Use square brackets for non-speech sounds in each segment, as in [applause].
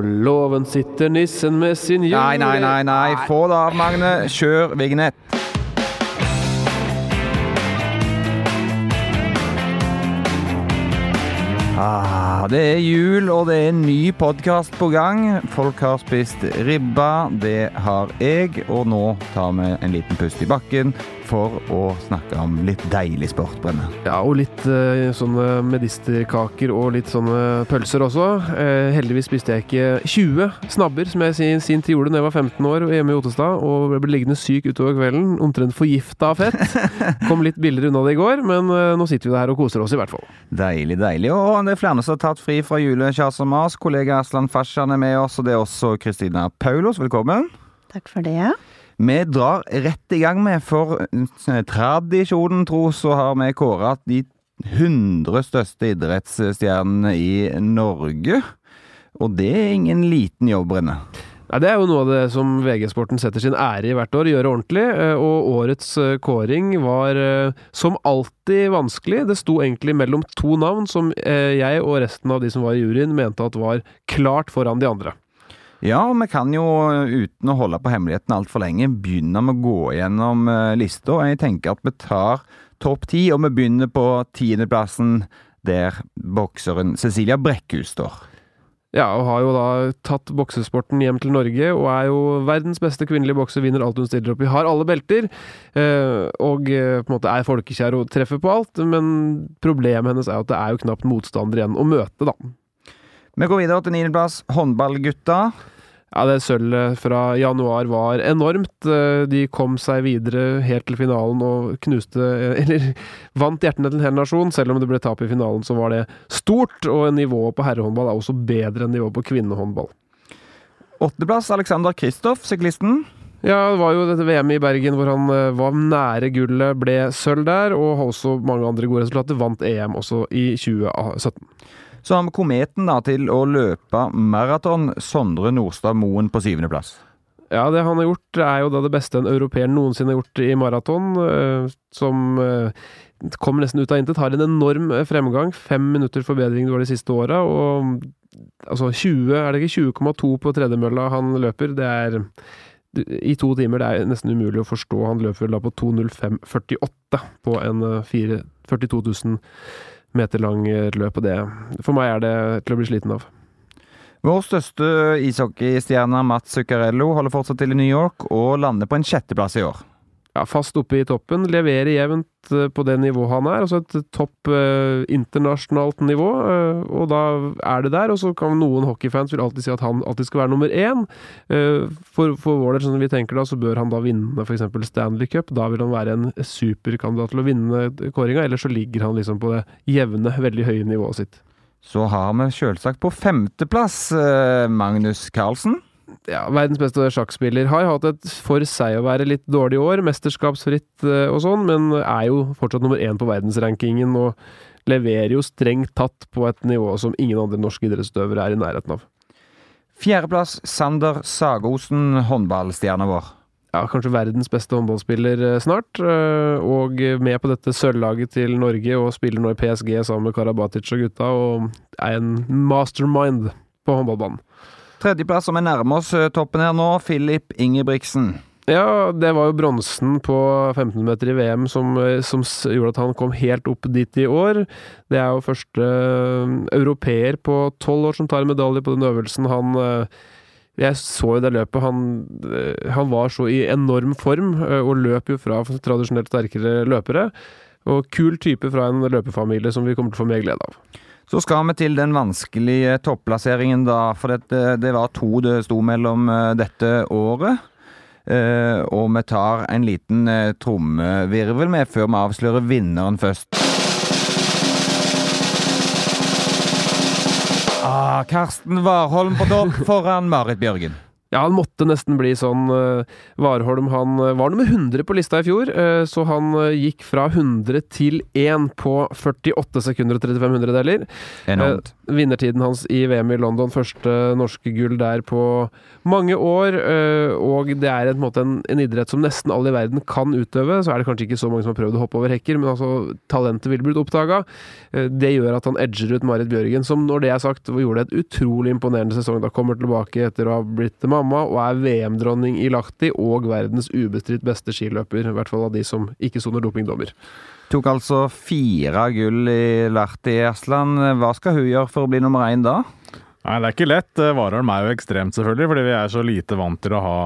låven sitter nissen med sin jule... Nei, nei, nei, nei. få det av, Magne. Kjør vignett. Ah, det er jul, og det er en ny podkast på gang. Folk har spist ribba, det har jeg, og nå tar vi en liten pust i bakken for å snakke om litt deilig sport, Brenne. Ja, og litt eh, sånne medisterkaker og litt sånne pølser også. Eh, heldigvis spiste jeg ikke 20 snabber, som jeg sin, sin tid gjorde da jeg var 15 år hjemme i Ottestad, og ble liggende syk utover kvelden, omtrent forgifta av fett. [laughs] Kom litt billigere unna det i går, men eh, nå sitter vi der og koser oss, i hvert fall. Deilig, deilig. Og det er flere som har tatt fri fra julekjas og mas. Kollega Aslan Fashan er med oss, og det er også Kristina Paulos. Velkommen. Takk for det. Vi drar rett i gang med, for eh, tradisjonen tro så har vi kåra de 100 største idrettsstjernene i Norge. Og det er ingen liten jobb, Brenne. Ja, Det er jo noe av det som VG-sporten setter sin ære i hvert år, gjøre ordentlig. eh, Og årets eh, kåring var som alltid vanskelig. Det sto egentlig mellom to navn som jeg og resten av de som var i juryen mente at var klart foran de andre. Ja, og vi kan jo, uten å holde på hemmeligheten altfor lenge, begynne med å gå gjennom eh, lista. Jeg tenker at vi tar topp ti, og vi begynner på tiendeplassen, der bokseren Cecilia Brekkhus står. Ja, og har jo da tatt boksesporten hjem til Norge, og er jo verdens beste kvinnelige bokser, vinner alt hun stiller opp i, har alle belter, eh, og eh, på en måte er folkekjær og treffer på alt, men problemet hennes er at det er jo knapt motstander igjen å møte, da. Vi går videre til niendeplass, håndballgutta. Ja, det sølvet fra januar var enormt. Eh, De kom seg videre helt til finalen og knuste [laughs] Eller vant hjertene til en hel nasjon. Selv om det ble tap i finalen, så var det stort. Og nivået på herrehåndball er også bedre enn nivået på kvinnehåndball. Åttendeplass, Alexander Kristoff, syklisten. Ja, det var jo dette VM i Bergen hvor han eh, var nære gullet, ble sølv der, og har også mange andre gode resultater. Vant EM også i 2017. Så vi kometen da til å løpe maraton, Sondre Nordstad Moen på syvendeplass. Ja, det han har gjort, er jo da det beste en europeer noensinne har gjort i maraton. eh, Som eh, kommer nesten ut av intet. Har en enorm eh, fremgang. Fem minutter forbedring det var de siste åra. Og altså 20, er det ikke 20,2 på tredemølla han løper? Det er i to timer. Det er nesten umulig å forstå. Han løper da på 2.05,48 på en eh, 42 000 meter lang løp. Og det, for meg er det til å bli sliten av. Vår største ishockeystjerne Mats Zuccarello holder fortsatt til i New York og lander på en sjetteplass i år. Ja, fast oppe i toppen, leverer jevnt eh, på det nivået han er. Altså et topp eh, internasjonalt nivå, eh, og da er det der. Og så kan noen hockeyfans vil alltid si at han alltid skal være nummer én. Eh, for, for vår del, sånn vi tenker da, så bør han da vinne f.eks. Stanley Cup. Da vil han være en superkandidat til å vinne kåringa, ellers så ligger han liksom på det jevne, veldig høye nivået sitt. Så har vi selvsagt på femteplass eh, Magnus Carlsen. Ja, verdens beste sjakkspiller. Har hatt et for seg å være litt dårlig år, mesterskapsfritt eh, og sånn, men er jo fortsatt nummer én på verdensrankingen og leverer jo strengt tatt på et nivå som ingen andre norske idrettsutøvere er i nærheten av. Fjerdeplass Sander Sagosen, håndballstjerna vår. Ja, kanskje verdens beste håndballspiller eh, snart, eh, og med på dette sølvlaget til Norge og spiller nå i PSG sammen med Karabatic og gutta, og er en mastermind på håndballbanen. Tredjeplass, som er nærmest eh, toppen her nå, Filip Ingebrigtsen. Ja, det var jo bronsen på 15 meter i VM som, eh, som gjorde at han kom helt opp dit i år. Det er jo første eh, europeer på tolv år som tar en medalje på den øvelsen. Han Jeg så jo det løpet. Han, han var så i enorm form, og løp jo fra tradisjonelt sterkere løpere. Og kul type fra en løpefamilie som vi kommer til å få mer glede av. Så skal vi til den vanskelige topplasseringen, da. For det, det var to det sto mellom eh, dette året. Eh, og vi tar en liten eh, trommevirvel med før vi avslører vinneren først. Ah, Karsten Warholm på topp foran Marit Bjørgen. Ja, han måtte nesten bli sånn. Warholm han uh, var nummer 100 på lista i fjor, uh, så han gikk fra 100 til 1 på 48 sekunder og 35 hundredeler. Enormt. vinnertiden hans i VM i London, første norske gull der på mange år. og det er en, måte, en, en, idrett som nesten alle i verden kan utøve. Så er det kanskje ikke så mange som har prøvd å hoppe over hekker, men altså, talentet ville blitt oppdaga. det gjør at han edger ut Marit Bjørgen, som når det er sagt, gjorde et utrolig imponerende sesong. Da kommer tilbake etter å ha blitt mamma og er VM-dronning i Lahti og verdens ubestridt beste skiløper. I hvert fall av de som ikke soner dopingdommer. Tok altså fire gull i Lahti, Aslan. Hva skal hun gjøre for å bli nummer én da? Nei, Det er ikke lett. Warholm er jo ekstremt, selvfølgelig, fordi vi er så lite vant til å ha,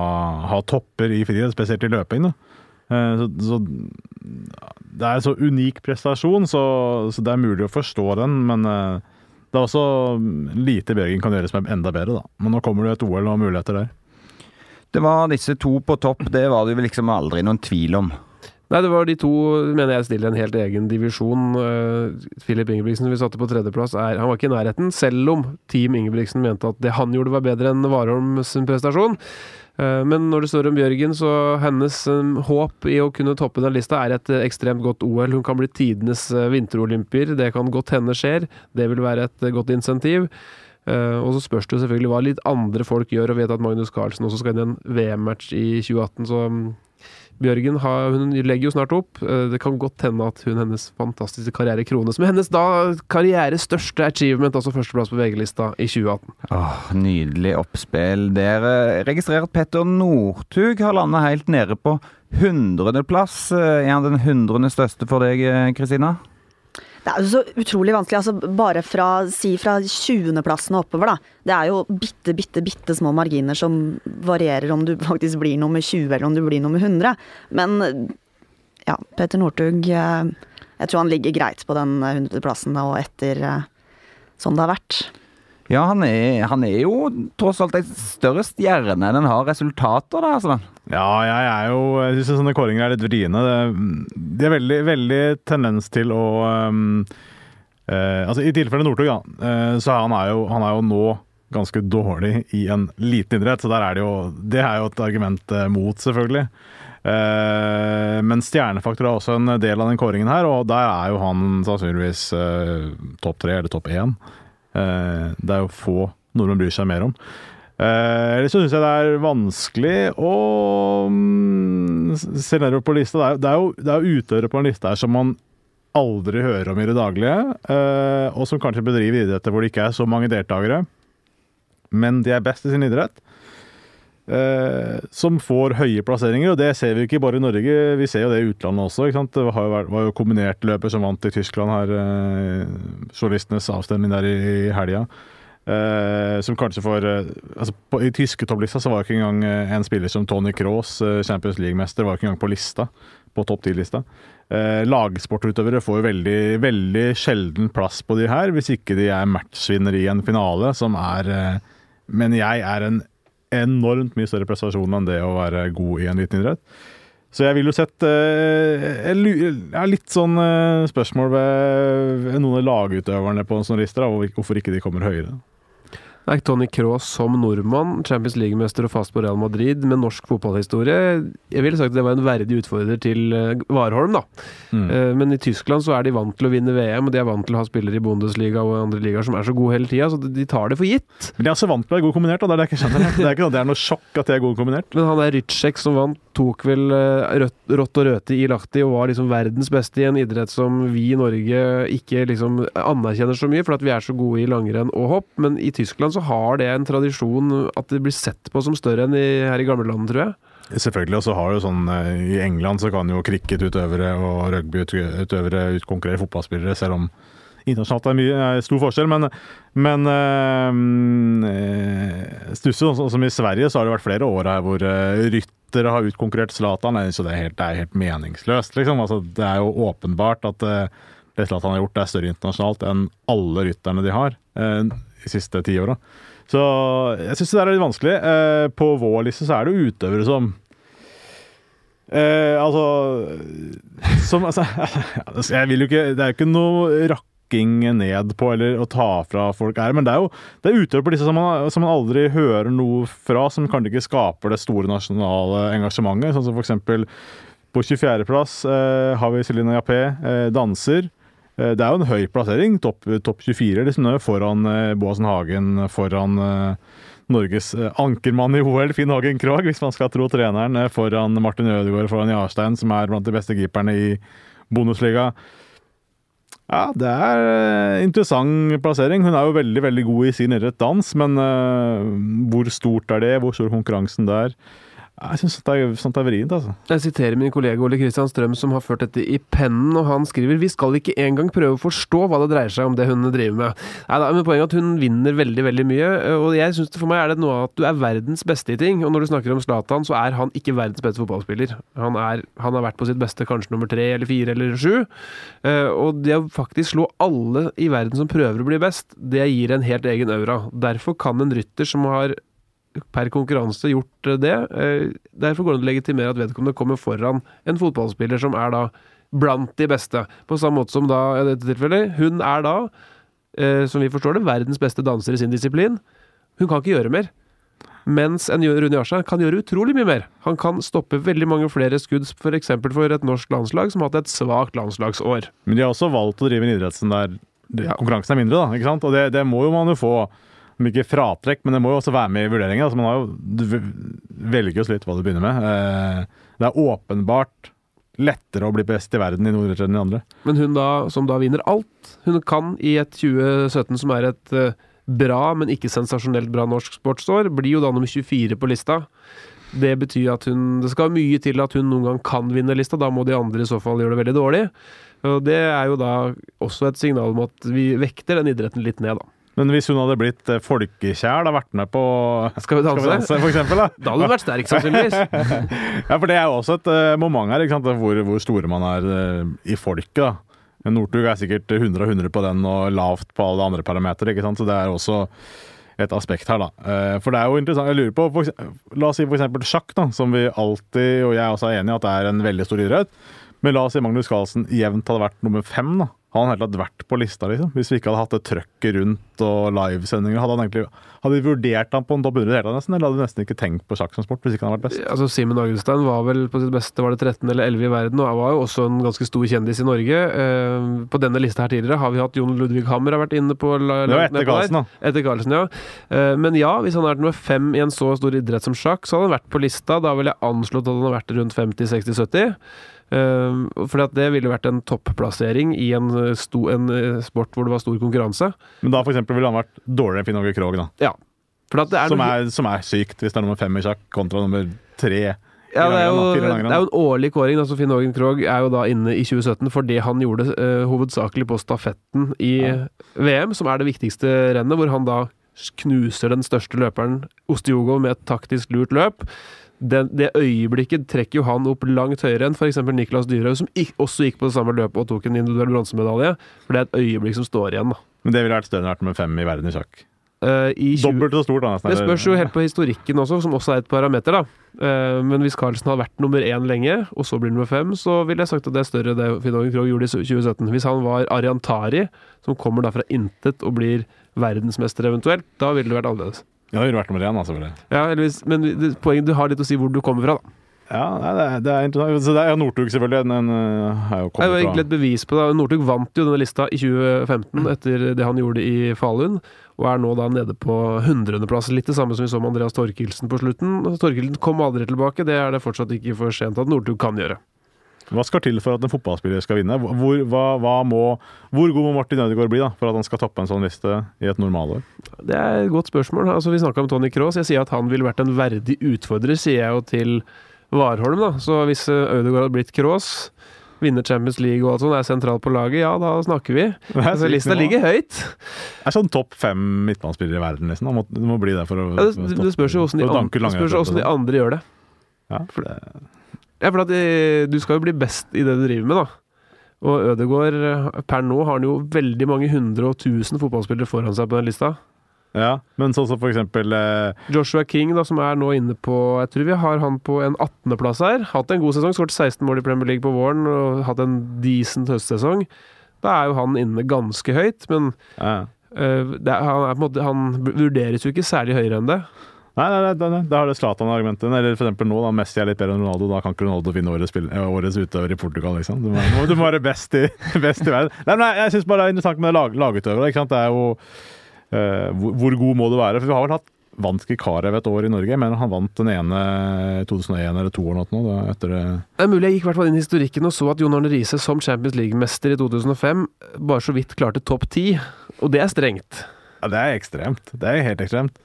ha topper i friidrett, spesielt i løping. Eh, så, så, Det er en så unik prestasjon, så, så, det er mulig å forstå den, men uh, det er også lite Bjørgen kan gjøre som er enda bedre, da. Men nå kommer det et OL og muligheter der. Det var disse to på topp, det var det vel liksom aldri noen tvil om. Nei, det var de to, mener jeg, stiller en helt egen divisjon. Filip Philip Ingebrigtsen vi satte på tredjeplass, er, han var ikke i nærheten, selv om Team Ingebrigtsen mente at det han gjorde var bedre enn Warholms prestasjon. Eh, men når det står om Bjørgen, så hennes eh, håp i å kunne toppe den lista er et eh, ekstremt godt OL. Hun kan bli tidenes vinterolympier. Det kan godt hende skjer. Det vil være et godt insentiv. Og så spørs det jo selvfølgelig hva litt andre folk gjør, og vet at Magnus Carlsen også skal inn i en VM-match i 2018, så mm, Bjørgen har, hun legger jo snart opp. Eh, det kan godt hende at hun hennes fantastiske karriere krones med hennes da karrieres største achievement, altså førsteplass på VG-lista i 2018. Åh, nydelig oppspill. Dere registrerer at Petter Northug har landa helt nede på hundredeplass. Eh, er han den hundrende største for deg, eh, Kristina? Det er jo så utrolig vanskelig. altså Bare fra, si fra 20.-plassen og oppover, da. Det er jo bitte, bitte, bitte små marginer som varierer om du faktisk blir nummer 20 eller om du blir nummer 100. Men ja, Peter Northug eh, Jeg tror han ligger greit på den 100.-plassen og etter eh, sånn det har vært. Ja, han er, han er, jo tross alt en større stjerne enn han har resultater, da, Altså. Ja, jeg er jo Jeg syns sånne kåringer er litt vriene. De er veldig, veldig tendens til å um, uh, Altså, i tilfelle Northug, da, uh, så han, er jo, han er jo nå ganske dårlig i en liten idrett, så der er det jo Det er jo et argument uh, mot, selvfølgelig. Uh, men stjernefaktor er også en del av den kåringen her, og der er jo han sannsynligvis topp tre eller topp én. Uh, det er jo få nordmenn bryr seg mer om. Uh, Ellers så syns jeg det er vanskelig å um, se nedover på lista. Det er, det er jo, det er utøvere på en liste her som man aldri hører om i det daglige, uh, og som kanskje bedriver idretter hvor det ikke er så mange deltakere, men de er best i sin idrett. Uh, som får høye plasseringer, og det ser vi ikke bare i Norge, vi ser jo det i utlandet også. Det var jo, var jo kombinert løper som vant i Tyskland her, uh, journalistenes avstemning der i, helga. Uh, som kanskje får altså på, I tyske topplista så var ikke engang en spiller som Tony Cross, Champions League-mester, var ikke engang på lista. På topp ti-lista. lagsportutøvere får jo veldig, veldig sjelden plass på de her, hvis ikke de er matchvinner i en finale, som er Men jeg er en enormt mye større prestasjon enn det å være god i en liten idrett. Så jeg vil jo sette har litt sånn spørsmål ved noen av lagutøverne på en sånn liste, hvorfor ikke de kommer høyere. Nei, Tony Cross som nordmann, Champions League-mester og fast på Real Madrid med norsk fotballhistorie. Jeg ville sagt at det var en verdig utfordrer til eh, Warholm, da. Mm. Eh, men i Tyskland så er de vant til å vinne VM, og de er vant til å ha spillere i Bundesliga og andre ligaer som er så gode hele tida, så de tar det for gitt. Men de er så vant til å være gode kombinert, da. Det er, ikke, det er ikke, det er noe sjokk at de er gode kombinert. Men han er Rytsjek som vant, tok vel eh, rått og røte i Lahti og var liksom verdens beste i en idrett som vi i Norge ikke liksom anerkjenner så mye, for at vi er så gode i langrenn og hopp. Men i Tyskland så har det en tradisjon at det blir sett på som større enn i, her i gamlelandet, tror jeg. Selvfølgelig, og så har du sånn eh, I England så kan jo cricketutøvere og rugbyutøvere utkonkurrere fotballspillere, selv om internasjonalt er mye er stor forskjell. Men, men øh, stusser, sånn som i Sverige, så har det vært flere år her hvor ryttere har utkonkurrert Zlatan. Så det er helt, det er helt meningsløst, liksom. Altså, det er jo åpenbart at det Zlatan har gjort, er større internasjonalt enn alle rytterne de har de siste ti åra. Så jeg syns det er litt vanskelig. Eh, på vår liste så er det jo utøvere som eh, Altså Som [laughs] altså, Jeg vil jo ikke Det er jo ikke noe rakking ned på eller å ta fra folk her, Men det er jo det er utøvere på disse som man, som man aldri hører noe fra, som kanskje ikke skaper det store nasjonale engasjementet. Sånn som for eksempel på 24.-plass eh, har vi Celine Jappé, eh, danser. Eh, det er jo en høy plassering, topp top 24, liksom, foran eh, Boasen Hagen, foran eh, Norges ankermann i OL, Finn Hagen Krogh, hvis man skal tro treneren, foran Martin Ødegaard, foran Jarstein, som er blant de beste keeperne i Bundesliga. Ja, det er interessant plassering. Hun er jo veldig veldig god i sin idrett men uh, hvor stort er det? Hvor stor konkurransen der? Jeg syns er, sånt er vrient, altså. Jeg siterer min kollega Ole Kristian Strøm, som har ført dette i pennen, og han skriver Vi skal ikke engang prøve å forstå hva det dreier seg om det hun driver med. Nei, da, men Poenget er at hun vinner veldig, veldig mye, og jeg synes For meg er det noe at du er verdens beste i ting, og når du snakker om Zlatan, så er han ikke verdens beste fotballspiller. Han, er, han har vært på sitt beste kanskje nummer tre eller fire eller sju, eh, og det å faktisk slå alle i verden som prøver å bli best, det gir en helt egen aura. Derfor kan en rytter som har per konkurranse gjort det. Eh, derfor går det an å legitimere at vedkommende kommer foran en fotballspiller som er da blant de beste. På samme måte som da, i dette tilfellet, hun er da, eh, som vi forstår det, verdens beste danser i sin disiplin. Hun kan ikke gjøre mer. Mens en Rune Jarstein kan gjøre utrolig mye mer. Han kan stoppe veldig mange flere skudd, f.eks. For, for et norsk landslag som har hatt et svakt landslagsår. Men de har også valgt å drive en idrett der konkurransen er mindre, da. ikke sant? Og det, det må jo man jo få om ikke fratrekk, men det må jo også være med i vurderingen. Altså, man har jo, du velger jo litt hva du begynner med. Eh, det er åpenbart lettere å bli best i verden i noen idretter enn i andre. Men hun da, som da vinner alt hun kan i et 2017 som er et uh, bra, men ikke sensasjonelt bra norsk sportsår, blir jo da nummer 24 på lista. Det betyr at hun Det skal mye til at hun noen gang kan vinne lista, da må de andre i så fall gjøre det veldig dårlig. Og det er jo da også et signal om at vi vekter den idretten litt ned, da. Men hvis hun hadde blitt eh, folkekjær, da vært med på Skal vi danse, Skal vi danse for eksempel, da? [laughs] da hadde hun vært sterk, sannsynligvis. [laughs] ja, for det er jo også et uh, moment her? Hvor, hvor store man er uh, i folket. da. Northug er sikkert 100 og 100 på den og lavt på alle andre parametere, så det er også et aspekt her, da. For det er jo interessant, jeg lurer på, for, La oss si f.eks. sjakk, da, som vi alltid, og jeg også er enig i at det er en veldig stor idrett. Men la oss si Magnus Carlsen jevnt hadde vært nummer fem. da hadde han helt tatt vært på lista, liksom? Hvis vi ikke hadde hatt det trøkket rundt og livesendinger? Hadde han egentlig Hadde vi vurdert han på en topp 100 hele nesten, eller hadde vi nesten ikke tenkt på sjakk som sport hvis ikke han hadde vært best? Altså, Simen Augstein var vel på sitt beste var det 13 eller 11 i verden, og han var jo også en ganske stor kjendis i Norge. Eh, på denne lista her tidligere har vi hatt Jon Ludvig Hammer har vært inne på Det var etter Carlsen, da. Etter Carlsen, ja. Eh, men ja, hvis han hadde vært nummer fem i en så stor idrett som sjakk, så hadde han vært på lista. Da ville jeg anslått at han hadde vært rundt 50-60-70. Uh, for det ville vært en topplassering i en, eh, sto, en, eh, sport hvor det var stor konkurranse. Men da for eksempel ville han vært dårligere enn Finn Åge Krogh, da. Ja. Er som, er, som, er, sykt, hvis det er nummer fem i sjakk kontra nummer tre. Ja, det er, jo, det er jo en årlig kåring. Altså Finn Ågen Krogh er jo da inne i 2017 for det han gjorde uh, hovedsakelig på stafetten i ja. VM, som er det viktigste rennet, hvor han da knuser den største løperen, Ostjogov, med et taktisk lurt løp det, det, øyeblikket trekker jo han opp langt høyere enn f.eks. Niklas Dyrhaug, som gikk, også gikk på det samme løpet og tok en individuell bronsemedalje. For det er et øyeblikk som står igjen. da. Men det ville vært større enn vært nummer fem i verden i sjakk? Uh, Dobbelt så stort, da. Nesten. Det spørs jo helt på historikken også, som også er et parameter. da. Uh, men hvis Carlsen har vært nummer én lenge, og så blir nummer fem, så ville jeg sagt at det er større det Finn Krogh gjorde i 2017. Hvis han var Ariantari, som kommer da fra intet og blir verdensmester eventuelt, da ville det vært annerledes. Ja, det ville vært nummer én, altså. Ja, men det, poenget, du har litt å si hvor du kommer fra, da. Ja, det er, det er interessant. Så det er Northug, selvfølgelig. Den, en, eh, er jo det er egentlig et bevis på det. Northug vant jo denne lista i 2015 mm. etter det han gjorde i Falun, og er nå da nede på hundredeplass. Litt det samme som vi så med Andreas Torkelsen på slutten. Torkelsen kom aldri tilbake, det er det fortsatt ikke for sent at Northug kan gjøre. Hva skal til for at en fotballspiller skal vinne? Hvor, hva, hva må, hvor god må Martin Ødegaard bli da, for at han skal toppe en sånn liste i et normalår? Det er et godt spørsmål. Altså, vi snakka om Tony Cross. Jeg sier at han ville vært en verdig utfordrer, sier jeg jo til Warholm. da. Så hvis eh, Ødegaard hadde blitt Cross, vinner Champions League og alt sånt, er sentral på laget, ja, da snakker vi. [laughs] Altså, lista ligger høyt. Det er sånn topp fem midtbanespillere i verden, liksom. Det må, må bli det for å ja, det, det spørs jo hvordan de, an, de andre gjør det. Ja, for det ja, for at du skal jo bli best i det du driver med, da. Og Ødegaard per nå har han jo veldig mange hundre og tusen fotballspillere foran seg på den lista. Ja, men sånn som for eksempel eh... Joshua King, da, som er nå inne på Jeg tror vi har han på en 18.-plass her. Hatt en god sesong, skåret 16 mål i Premier League på våren og hatt en decent høstsesong. Da er jo han inne ganske høyt, men Ja. uh, det er, han, er måte, han vurderes jo ikke særlig høyere enn det. Nei, nei, nei, nei, da har det Zlatan-argumentet. Eller for eksempel nå, da Messi er litt bedre enn Ronaldo. Da kan ikke Ronaldo vinne årets, eh, årets utøver i Portugal, liksom. Du må, du må være best i, [laughs] best i verden. Nei, men jeg syns bare det er interessant med lag, lagutøvere. ikke sant? Det er jo uh, hvor, hvor god må du være? For vi har vel hatt Vant Kikarev et år i Norge. Jeg mener han vant den ene i 2001 eller 2002 eller noe. Da, etter det. Det er mulig jeg gikk hvert fall inn i historikken og så at Jon Arne Riise som Champions League-mester i 2005 bare så vidt klarte topp ti, og det er strengt. Ja, det er ekstremt. Det er helt ekstremt.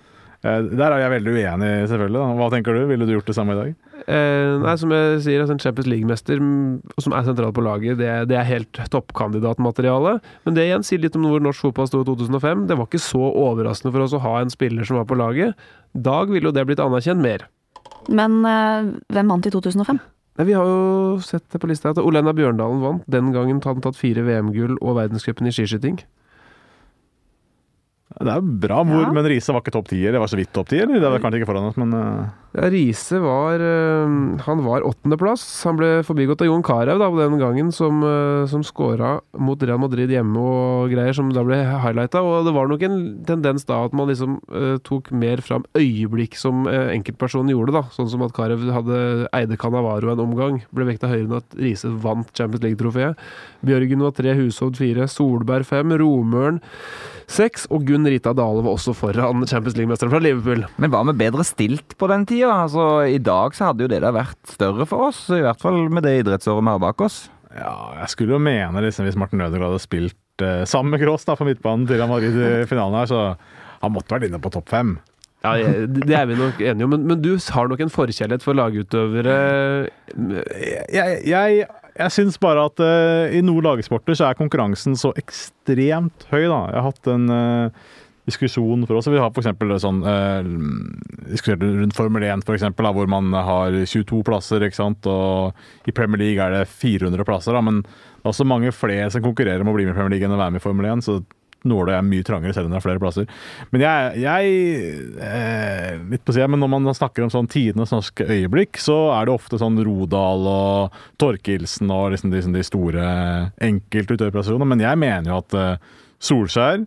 Eh, Der er jeg veldig uenig, selvfølgelig. Hva tenker du? Ville du gjort det samme i dag? Eh, nei, som jeg sier, altså en Champions League-mester mm, som er sentral på laget, det, det er helt toppkandidatmateriale. Men det igjen sier litt om hvor norsk fotball sto i 2005. Det var ikke så overraskende for oss å ha en spiller som var på laget. Dag ville jo det blitt anerkjent mer. Men eh, hvem vant i 2005? Nei, vi har jo sett det på lista at Olena Bjørndalen vant. Den gangen hadde han tatt fire VM-gull og verdenscupen i skiskyting. Det er bra, mor, Ja. men Riise var ikke topp ti? Det var så vidt topp ti? eller? Det var kanskje ikke foran oss, men eh, Riise var øh, Han var åttendeplass. Han ble forbigått av Jon Carew den gangen, som, øh, som skåra mot Real Madrid hjemme og greier, som da ble highlighta. Og det var nok en tendens da at man liksom uh, tok mer fram øyeblikk som uh, enkeltpersonen gjorde, da. Sånn som at Carew eide Canavaro en omgang. Ble vekta høyere enn at Riise vant Champions League-trofeet. Bjørgen var tre, Hushovd fire, Solberg fem, Romøren seks, og Gunn Rita Dale var også foran Champions League-mesteren fra Liverpool. Men var vi bedre stilt på den tida? Altså, I dag så hadde jo det der vært større for oss, i hvert fall med det idrettsåret vi har bak oss. ja, jeg skulle jo mene liksom, hvis Martin Ødegaard hadde spilt eh, sammen med Kroos da, på midtbanen til Madrid i [laughs] finalen her, så han måtte vært inne på topp fem. Ja, det er vi nok enige om, men, men du har nok en forkjærlighet for lagutøvere. Jeg, jeg, jeg syns bare at uh, i noen lagsporter så er konkurransen så ekstremt høy, da. Jeg har hatt en eh, diskusjon for oss. Vi har f.eks. sånn eh, rundt Formel 1, for eksempel, da, hvor man har 22 plasser, ikke sant. Og i Premier League er det 400 plasser, da. Men det er også mange flere som konkurrerer om å bli med i Premier League enn å være med i Formel 1. så nåla er mye trangere selv om det er flere plasser. Men jeg, jeg eh, Litt på siden, men når man snakker om sånn tidenes norske øyeblikk, så er det ofte sånn Rodal og Torkildsen og liksom de, de store enkeltutøverprestasjonene. Men jeg mener jo at eh, Solskjær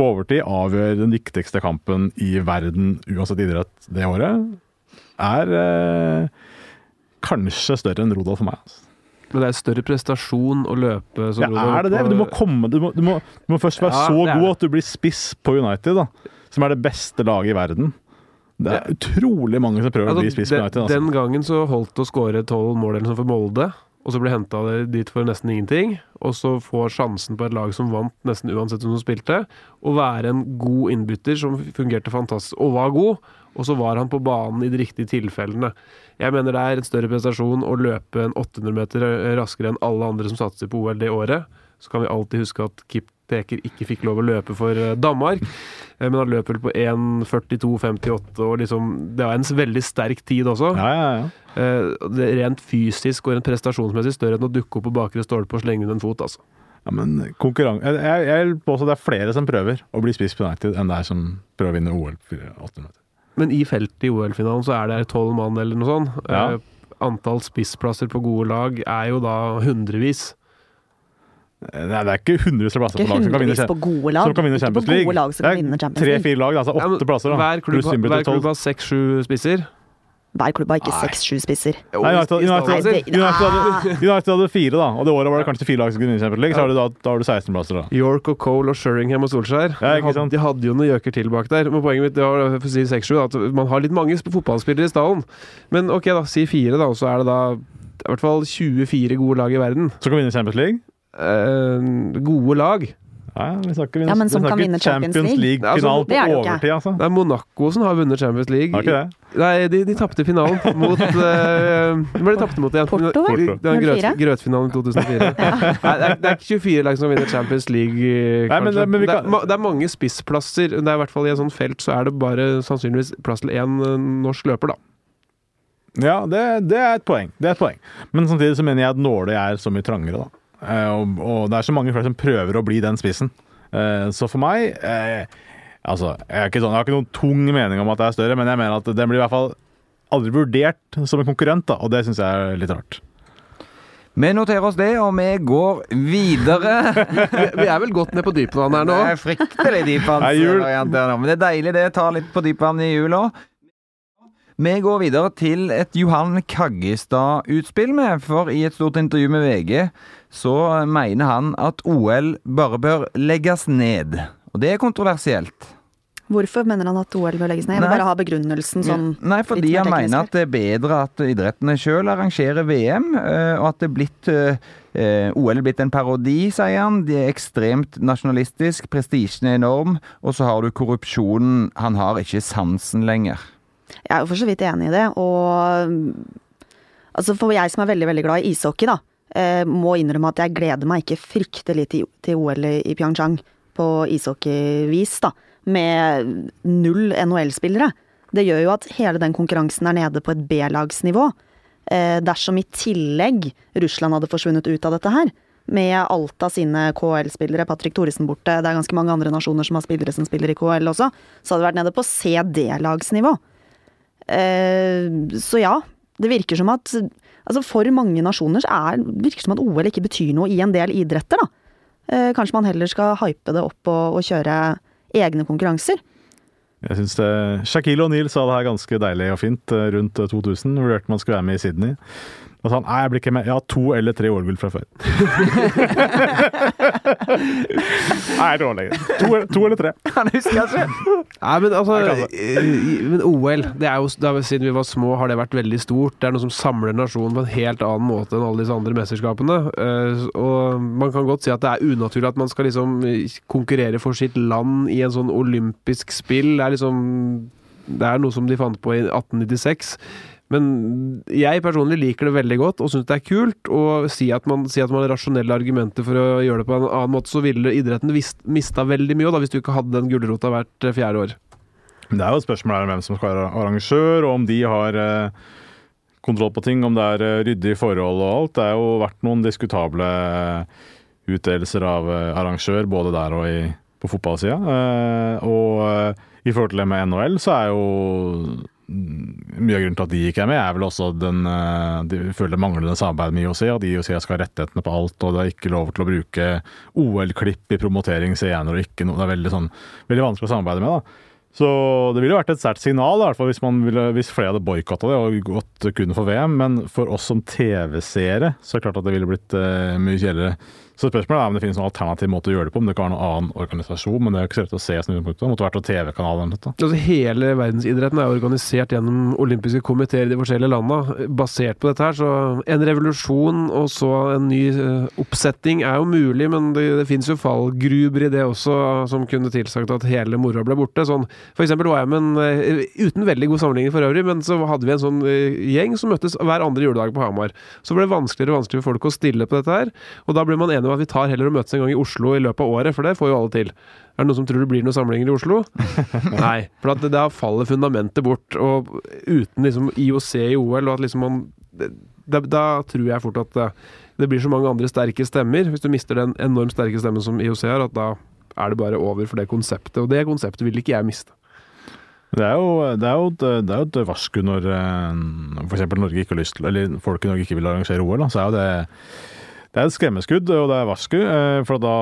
på overtid avgjør den viktigste kampen i verden, uansett idrett, det året, er eh, kanskje større enn Rodal for meg. Altså. Men det er større prestasjon å løpe som Ja, Rodal er det det? Du må komme Du må, du må, du må først være Ja, så god at du blir spiss på United, da. Som er det beste laget i verden. Det er utrolig mange som prøver å bli Altså, spiss på United. Altså. den gangen så holdt det å skåre tolv mål eller sånn for Molde, og så ble henta dit for nesten ingenting. Og så får sjansen på et lag som vant nesten uansett hvem som spilte, å være en god innbytter som fungerte fantastisk og var god. Og så var han på banen i de riktige tilfellene. Jeg mener det er en større prestasjon å løpe en 800 meter raskere enn alle andre som satser på OL det året. Så kan vi alltid huske at Kip Peker ikke fikk lov å løpe for eh, Danmark. Eh, Men han løp vel på 1.42,58, og liksom Det var en veldig sterk tid også. Ja, ja, ja. Eh, Det er rent fysisk og rent prestasjonsmessig større enn å dukke opp på bakre stolpe og slenge inn en fot, altså. ja men konkurranse Jeg, jeg, jeg vil påstå det er flere som prøver å bli spiss på United, enn det er som prøver å vinne OL. for 800 meter. Men i feltet i OL-finalen så er det tolv mann eller noe sånt. Ja. Eh, Antall spissplasser på gode lag er jo da hundrevis. Nei, det er ikke hundrevis av plasser Ikke på lag som kan vinne, hundrevis på gode lag. som kan vinne Champions League. gode lag som kan vinne det er Champions League. tre-fire lag, altså åtte plasser. da. Hver klubb, hver klubb har seks-sju spisser. Hver klubb har ikke seks-sju spisser. Nei, United, I- i United, United, hadde, United hadde fire, da. Og det året var det kanskje fire lag som kunne vinne Champions League. Så har du da, da har du 16 plasser, da. York og Cole og Sheringham og Solskjær. Ja, de, hadde, de hadde jo noen gjøker til bak der. Men poenget mitt det var for å si 6-7, at man har litt mange fotballspillere i stallen. Men ok, da, si fire, da, og så er det da i hvert fall 24 gode lag i verden. Så kan vinne Champions League. Eh, gode lag. Ja, vi snakker, vi Ja, men som vi kan snakker vinne Champions League. League-finalen Det er på ikke. overtid, altså. Det er Monaco som har vunnet Champions League. Har ikke det? Nei, de, de tapte finalen [laughs] mot uh, Hvem var det de tapte mot igjen? Porto, vel? Den grøt, grøtfinalen i [laughs] 2004. Nei, det, er, det er ikke 24 lag som vinner Champions League, eh, Nei, men- men vi det, er, ma- det er mange spissplasser. Det er i hvert fall I en sånn felt så er det bare sannsynligvis plass til én eh, norsk løper, da. Ja, det, det er et poeng. Det er et poeng. Men samtidig så mener jeg at nåløyet er så mye trangere, da. Eh, og, og det er så mange flere som prøver å bli den spissen. Eh, så for meg eh, Altså, jeg, er ikke sånn, jeg har ikke noen tung mening om at det er større, men jeg mener at den blir i hvert fall aldri vurdert som en konkurrent, da, og det syns jeg er litt rart. Vi noterer oss det, og vi går videre. [laughs] Vi, er vel godt ned på dypvann her nå? Det er fryktelig dypvann. er men det er deilig det. Tar litt på dypvann i jula. Vi går videre til et Johan Kaggestad-utspill med, for i et stort intervju med VG så mener han at OL bare bør legges ned. Og det er kontroversielt. Hvorfor mener han at OL bør legges ned? Jeg vil bare ha begrunnelsen sånn Nei, fordi han mener at det er bedre at idrettene sjøl arrangerer VM, eh, og at det er blitt eh, eh, OL er blitt en parodi, sier han. De er ekstremt nasjonalistisk, prestisjen er enorm, og så har du korrupsjonen. Han har ikke sansen lenger. Jeg er jo for så vidt enig i det, og altså for jeg som er veldig, veldig glad i ishockey, da, eh, må innrømme at jeg gleder meg ikke fryktelig til, til OL i Pyeongchang på ishockeyvis, da, med null NHL-spillere. Det gjør jo at hele den konkurransen er nede på et B-lagsnivå. Eh, dersom i tillegg Russland hadde forsvunnet ut av dette her, med alt av sine KL-spillere, Patrick Thoresen borte, det er ganske mange andre nasjoner som har spillere som spiller i KL også, så hadde det vært nede på CD-lagsnivå. Eh, så ja, det virker som at altså for mange nasjoner er, virker det som at OL ikke betyr noe i en del idretter, da. Eh, kanskje man heller skal hype det opp og, og kjøre egne konkurranser. Jeg synes det, Shaquille O'Neal sa det her ganske deilig og fint eh, rundt eh, 2000. Vurderte man skulle være med i Sydney. Da sa han nei, jeg blir ikke med. Jeg har to eller tre OL-gull fra før. [laughs] nei, lenger. To, to eller tre. Han husker ikke! Nei, men altså eh, Men OL, det er jo, det er, Siden vi var små, har det vært veldig stort. Det er noe som samler nasjonen på en helt annen måte enn alle disse andre mesterskapene. Eh, og man kan godt si at det er unaturlig at man skal liksom konkurrere for sitt land i en sånn olympisk spill. Det er liksom Det er noe som de fant på i 1896. Men jeg personlig liker det veldig godt og syns det er kult. Og si at, man, si at man har rasjonelle argumenter for å gjøre det på en annen måte, så ville idretten vist, mista veldig mye da, hvis du ikke hadde den gulrota hvert eh, fjerde år. Det er jo et spørsmål om hvem som skal være arrangør, og om de har eh, kontroll på ting, om det er eh, ryddige forhold og alt. Det har jo vært noen diskutable utdelelser av arrangør, både der og i, på fotballsida. Og i forhold til det med NHL, så er jo mye av grunnen til at de ikke er med, er vel også den eh, De føler det manglende samarbeid med IOC, at IOC skal ha rettighetene på alt, og det er ikke lov til å bruke OL-klipp i promotering og ikke noe Det er veldig, sånn, veldig vanskelig å samarbeide med, da. Så det ville vært et sterkt signal, da, hvis, ville, hvis flere hadde boikotta det og gått kun for VM. Men for oss som TV-seere så er det klart at det ville blitt uh, mye kjedeligere. Så spørsmålet er om det finnes noen alternativ måte å gjøre det på. Om det kan være noen annen organisasjon, men det er jo ikke så lett å se. Det måtte vært noen TV-kanal eller noe. Altså Hele verdensidretten er organisert gjennom olympiske komiteer i de forskjellige landene. Basert på dette her, så en revolusjon og så en ny eh, oppsetting er jo mulig, men det, det finnes jo fallgruber i det også som kunne tilsagt at hele moroa ble borte. Sånn, for eksempel var jeg med en, eh, uten veldig god sammenligning for øvrig, men så hadde vi en sånn eh, gjeng som møttes hver andre juledag på Hamar. Så ble det vanskeligere og vanskeligere for folk å stille på dette her, og da ble man enige om at vi tar heller og møtes en gang i Oslo i løpet av året, for det får jo alle til. Er det noen som tror det blir noen samlinger i Oslo? [laughs] Nei. For at det, da faller fundamentet bort. Og uten liksom IOC i OL, og at liksom man da, da tror jeg fort at det, det blir så mange andre sterke stemmer. Hvis du mister den enormt sterke stemmen som IOC har, at da er det bare over for det konseptet. Og det konseptet vil ikke jeg miste. Det er jo, det er jo, et, det er jo et varsku når f.eks. Norge ikke har lyst til Eller folk i Norge ikke vil arrangere OL. Da, så er jo det det er et skremmeskudd, og det er varsku. eh, For da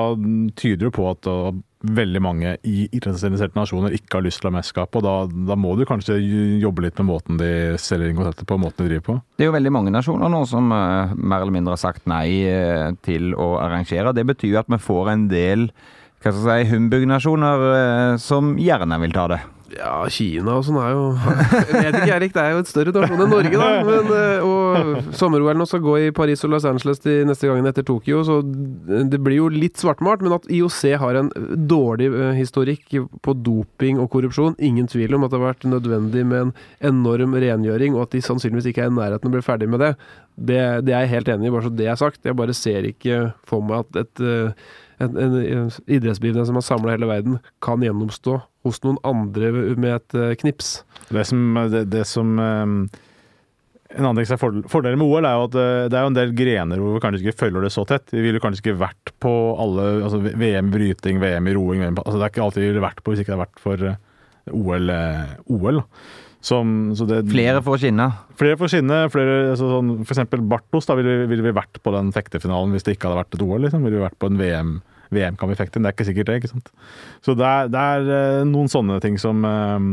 tyder det på at uh, veldig mange i idrettsinteresserte nasjoner ikke har lyst til å ha mesterskap. Og da, da må du kanskje jobbe litt med måten de selger inn konseptet på, måten de driver på. Det er jo veldig mange nasjoner nå som eh, mer eller mindre har sagt nei eh, til å arrangere. Det betyr jo at vi får en del hva skal jeg si, humbug-nasjoner eh, som gjerne vil ta det. Ja, Kina og sånn er jo [laughs] Jeg vet ikke, Erik. Det er jo et større nasjon enn Norge, da. Men, eh, og sommer-OL nå skal gå i Paris og Los Angeles de neste gangen etter Tokyo, så det blir jo litt svartmalt. Men at IOC har en dårlig eh, historikk på doping og korrupsjon, ingen tvil om at det har vært nødvendig med en enorm rengjøring, og at de sannsynligvis ikke er i nærheten av å bli ferdig med det. Det, det er jeg helt enig i, bare så det er sagt. Jeg bare ser ikke for meg at et eh, en, en, en idrettsbegivenhet som har samla hele verden, kan gjennomstå hos noen andre med et eh, knips. Det som, det, det som eh, En annen er fordel, fordelen med OL, er jo at eh, det er jo en del grener hvor vi kanskje ikke følger det så tett. Vi ville kanskje ikke vært på alle altså VM i bryting, VM i roing altså Det er ikke alltid vi ville vært på hvis ikke det hadde vært for eh, OL. OL. Som, så det, Flere får skinne. Flere får skinne. Flere, altså sånn, for eksempel Bartos. Da ville, ville vi vært på den fektefinalen hvis det ikke hadde vært et OL. Liksom. Ville vi vært på en VM, VM kan vi fekte. Det er ikke sikkert det. ikke sant? Så det er, det er eh, noen sånne ting som eh,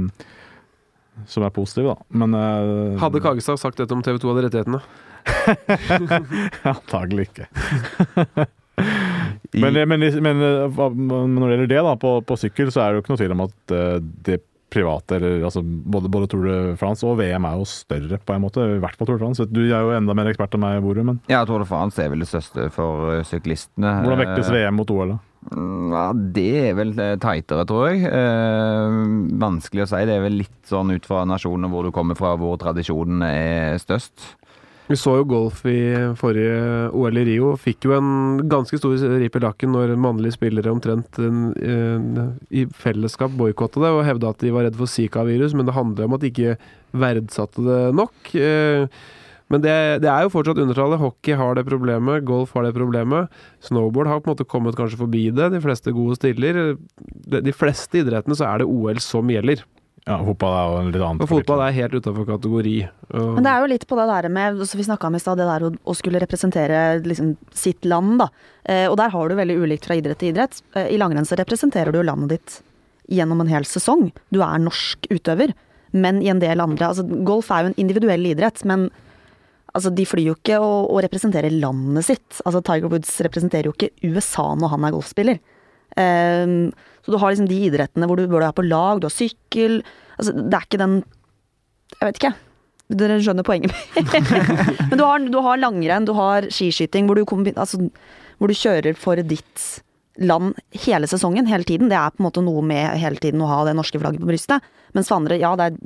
som er positive, da. Men eh, Hadde Kagestad sagt dette om TV 2 hadde rettighetene? [laughs] Antagelig ikke. [laughs] Men, men, men, men når det gjelder det, da, på, på sykkel, så er det jo ikke noe tvil om at Det det private, eller altså både, både Tour de France og VM er jo større, på en måte. I hvert fall Tour de France. Du er jo enda mer ekspert enn meg, Borum, men Ja, Tour de France er vel det største for eh, syklistene. hvordan vektes VM mot OL, da? Mm, Ja, det er vel eh, tightere, tror jeg. Eh, vanskelig å si. Det er vel litt sånn ut fra nasjonen hvor du kommer fra, hvor tradisjonen er størst. Vi så jo golf i forrige OL i Rio. Fikk jo en ganske stor rip i lakken når mannlige spillere omtrent en, en, i fellesskap boikotta det og hevda at de var redd for Zika-virus, men det handler om at de ikke verdsatte det nok. Eh, Men det, det er jo fortsatt undertallet. Hockey har det problemet, golf har det problemet. Snowboard har på en måte kommet kanskje forbi det. De fleste gode stiller. De fleste idrettene så er det OL som gjelder. Ja, fotball er jo en litt annen Og fotball er helt utafor kategori. Men det er jo litt på det der med Vi snakka om i stad, det der å, å skulle representere liksom, sitt land, da. Eh, og der har du veldig ulikt fra idrett til idrett. Eh, I langrenn så representerer du landet ditt gjennom en hel sesong. Du er norsk utøver. Men i en del andre altså Golf er jo en individuell idrett, men altså, de flyr jo ikke og, og representerer landet sitt. Altså Tiger Woods representerer jo ikke USA når han er golfspiller. Ehm, så du har liksom de idrettene hvor du bør være på lag, du har sykkel Altså, det er ikke den Jeg vet ikke. Dere skjønner poenget mitt. [laughs] Men du har, du har langrenn, du har skiskyting, hvor du, altså, hvor du kjører for ditt land hele sesongen, hele tiden. Det er på en måte noe med hele tiden å ha det norske flagget på brystet. Mens for andre, ja, det er